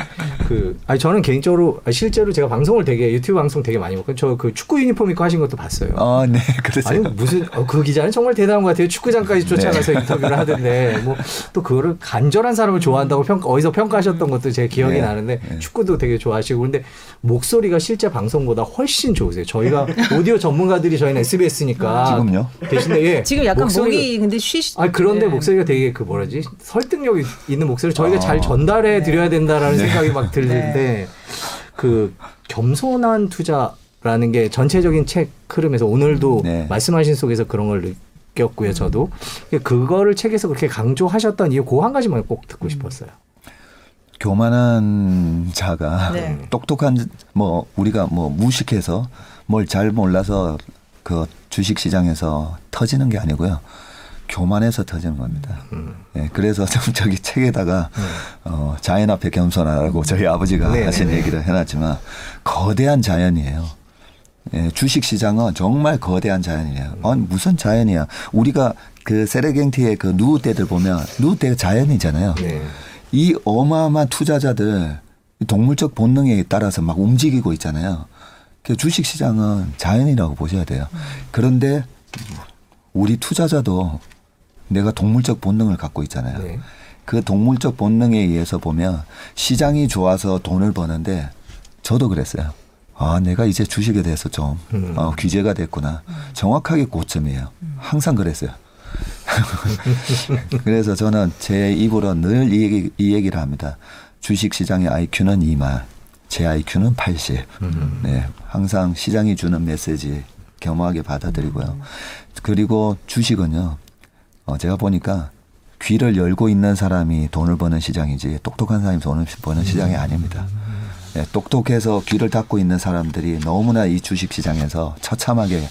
그 아니 저는 개인적으로 아니, 실제로 제가 방송을 되게 유튜브 방송 되게 많이 먹고 저그 축구 유니폼 입고 하신 것도 봤어요. 아, 네, [laughs] 아니 그러세요. 무슨 어, 그 기자는 정말 대단한 것 같아요. 축구장까지 쫓아가서 네. 인터뷰를 하던데 뭐 또 그거를 간절한 사람을 좋아한다고 평가 어디서 평가하셨던 것도 제 기억이 네. 나는데 네. 축구도 되게 좋아하시고 근데 목소리가 실제 방송보다 훨씬 좋으세요. 저희가 오디오 전문가들이 저희는 SBS니까 지금요? 계신데 예, 지금 약간 목이 근데 쉬. 아 그 런데 네. 목소리가 되게 그 뭐라지 설득력 이 있는 목소리 저희가 어. 잘 전달해 드려야 된다라는 네. 생각이 막 [laughs] 들는데 그 겸손한 투자라는 게 전체적인 책 흐름에서 오늘도 네. 말씀하신 속에서 그런 걸 느꼈고요 저도 그거를 책에서 그렇게 강조하셨던 이유 그 한 가지만 꼭 듣고 싶었어요. 교만한 자가 네. 똑똑한 뭐 우리가 뭐 무식해서 뭘 잘 몰라서 그 주식 시장에서 터지는 게 아니고요. 교만해서 터지는 겁니다. 음. 예, 그래서 [laughs] 좀 저기 책에다가 어, 자연 앞에 겸손하라고 저희 아버지가 네, 하신 네. 얘기를 해놨지만 거대한 자연이에요. 예, 주식 시장은 정말 거대한 자연이에요. 아니, 무슨 자연이야? 우리가 그 세레겐티의 그 누우떼들 보면 누우떼가 자연이잖아요. 네. 이 어마어마한 투자자들 동물적 본능에 따라서 막 움직이고 있잖아요. 그 주식 시장은 자연이라고 보셔야 돼요. 그런데 우리 투자자도 내가 동물적 본능을 갖고 있잖아요. 네. 그 동물적 본능에 의해서 보면 시장이 좋아서 돈을 버는데 저도 그랬어요. 아, 내가 이제 주식에 대해서 좀 음. 어, 규제가 됐구나. 정확하게 고점이에요. 항상 그랬어요. [laughs] 그래서 저는 제 입으로 늘 이 얘기, 이 얘기를 합니다. 주식 시장의 IQ는 2만, 제 IQ는 80. 음. 네, 항상 시장이 주는 메시지 겸허하게 받아들이고요. 그리고 주식은요, 어, 제가 보니까 귀를 열고 있는 사람이 돈을 버는 시장이지 똑똑한 사람이 돈을 버는 시장이 아닙니다. 네, 똑똑해서 귀를 닫고 있는 사람들이 너무나 이 주식 시장에서 처참하게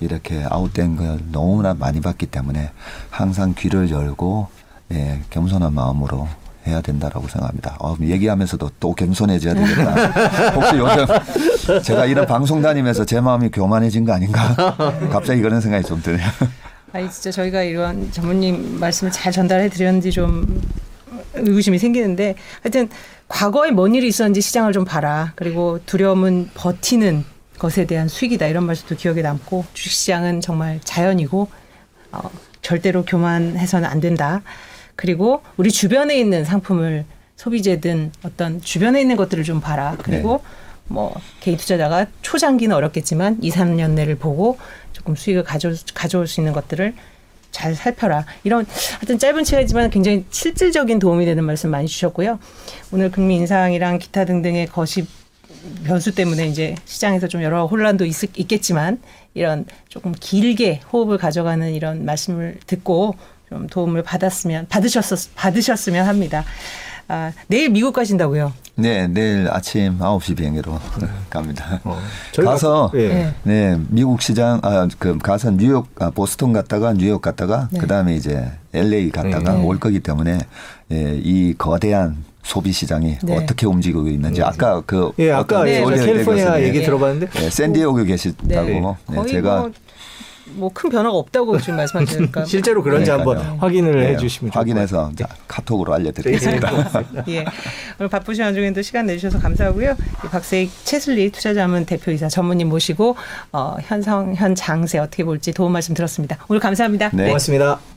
이렇게 아웃된 걸 너무나 많이 봤기 때문에 항상 귀를 열고 예, 겸손한 마음으로 해야 된다라고 생각합니다. 어, 얘기하면서도 또 겸손해져야 되겠다. [laughs] 혹시 요즘 제가 이런 방송 다니면서 제 마음이 교만해진 거 아닌가? 갑자기 그런 생각이 좀 드네요. 아니 진짜 저희가 이런 전문님 말씀을 잘 전달해 드렸는지 좀 의구심이 생기는데 하여튼 과거에 뭔 일이 있었는지 시장을 좀 봐라. 그리고 두려움은 버티는 것에 대한 수익이다. 이런 말씀도 기억에 남고 주식시장은 정말 자연이고 어, 절대로 교만해서는 안 된다. 그리고 우리 주변에 있는 상품을 소비재든 어떤 주변에 있는 것들을 좀 봐라. 그리고 뭐 개인 투자자가 초장기는 어렵겠지만 2, 3년 내를 보고 조금 수익을 가져, 가져올 수 있는 것들을 잘 살펴라. 이런 하여튼 짧은 시간이지만 굉장히 실질적인 도움이 되는 말씀 많이 주셨고요. 오늘 금리 인상이랑 기타 등등의 거시 변수 때문에 이제 시장에서 좀 여러 혼란도 있, 있겠지만 이런 조금 길게 호흡을 가져가는 이런 말씀을 듣고 좀 도움을 받았으면 받으셨 받으셨으면 합니다. 아, 내일 미국 가신다고요? 네, 내일 아침 9시 비행기로 갑니다. 어, 가서 예. 네. 네, 미국 시장 아 그 가서 뉴욕 아, 보스턴 갔다가 뉴욕 갔다가 네. 그다음에 이제 LA 갔다가 네. 올 거기 때문에 예, 이 거대한 소비 시장이 네. 어떻게 움직이고 있는지 아까 그 예, 아까 네, 캘리포니아. 얘기 예. 들어봤는데 네, 계시다고 네. 네, 제가 뭐 큰 변화가 없다고 지금 말씀하시니까 [laughs] 실제로 그런지 그러니까요. 한번 확인을 네, 해주시면 확인해서 자, 카톡으로 알려드리겠습니다. 예. 오늘 바쁘신 와중에도 시간 내주셔서 감사하고요. 이 박세익 채슬리 투자자문 대표이사 전무님 모시고 어, 현상 현 장세 어떻게 볼지 도움 말씀 들었습니다. 오늘 감사합니다. 네. 고맙습니다.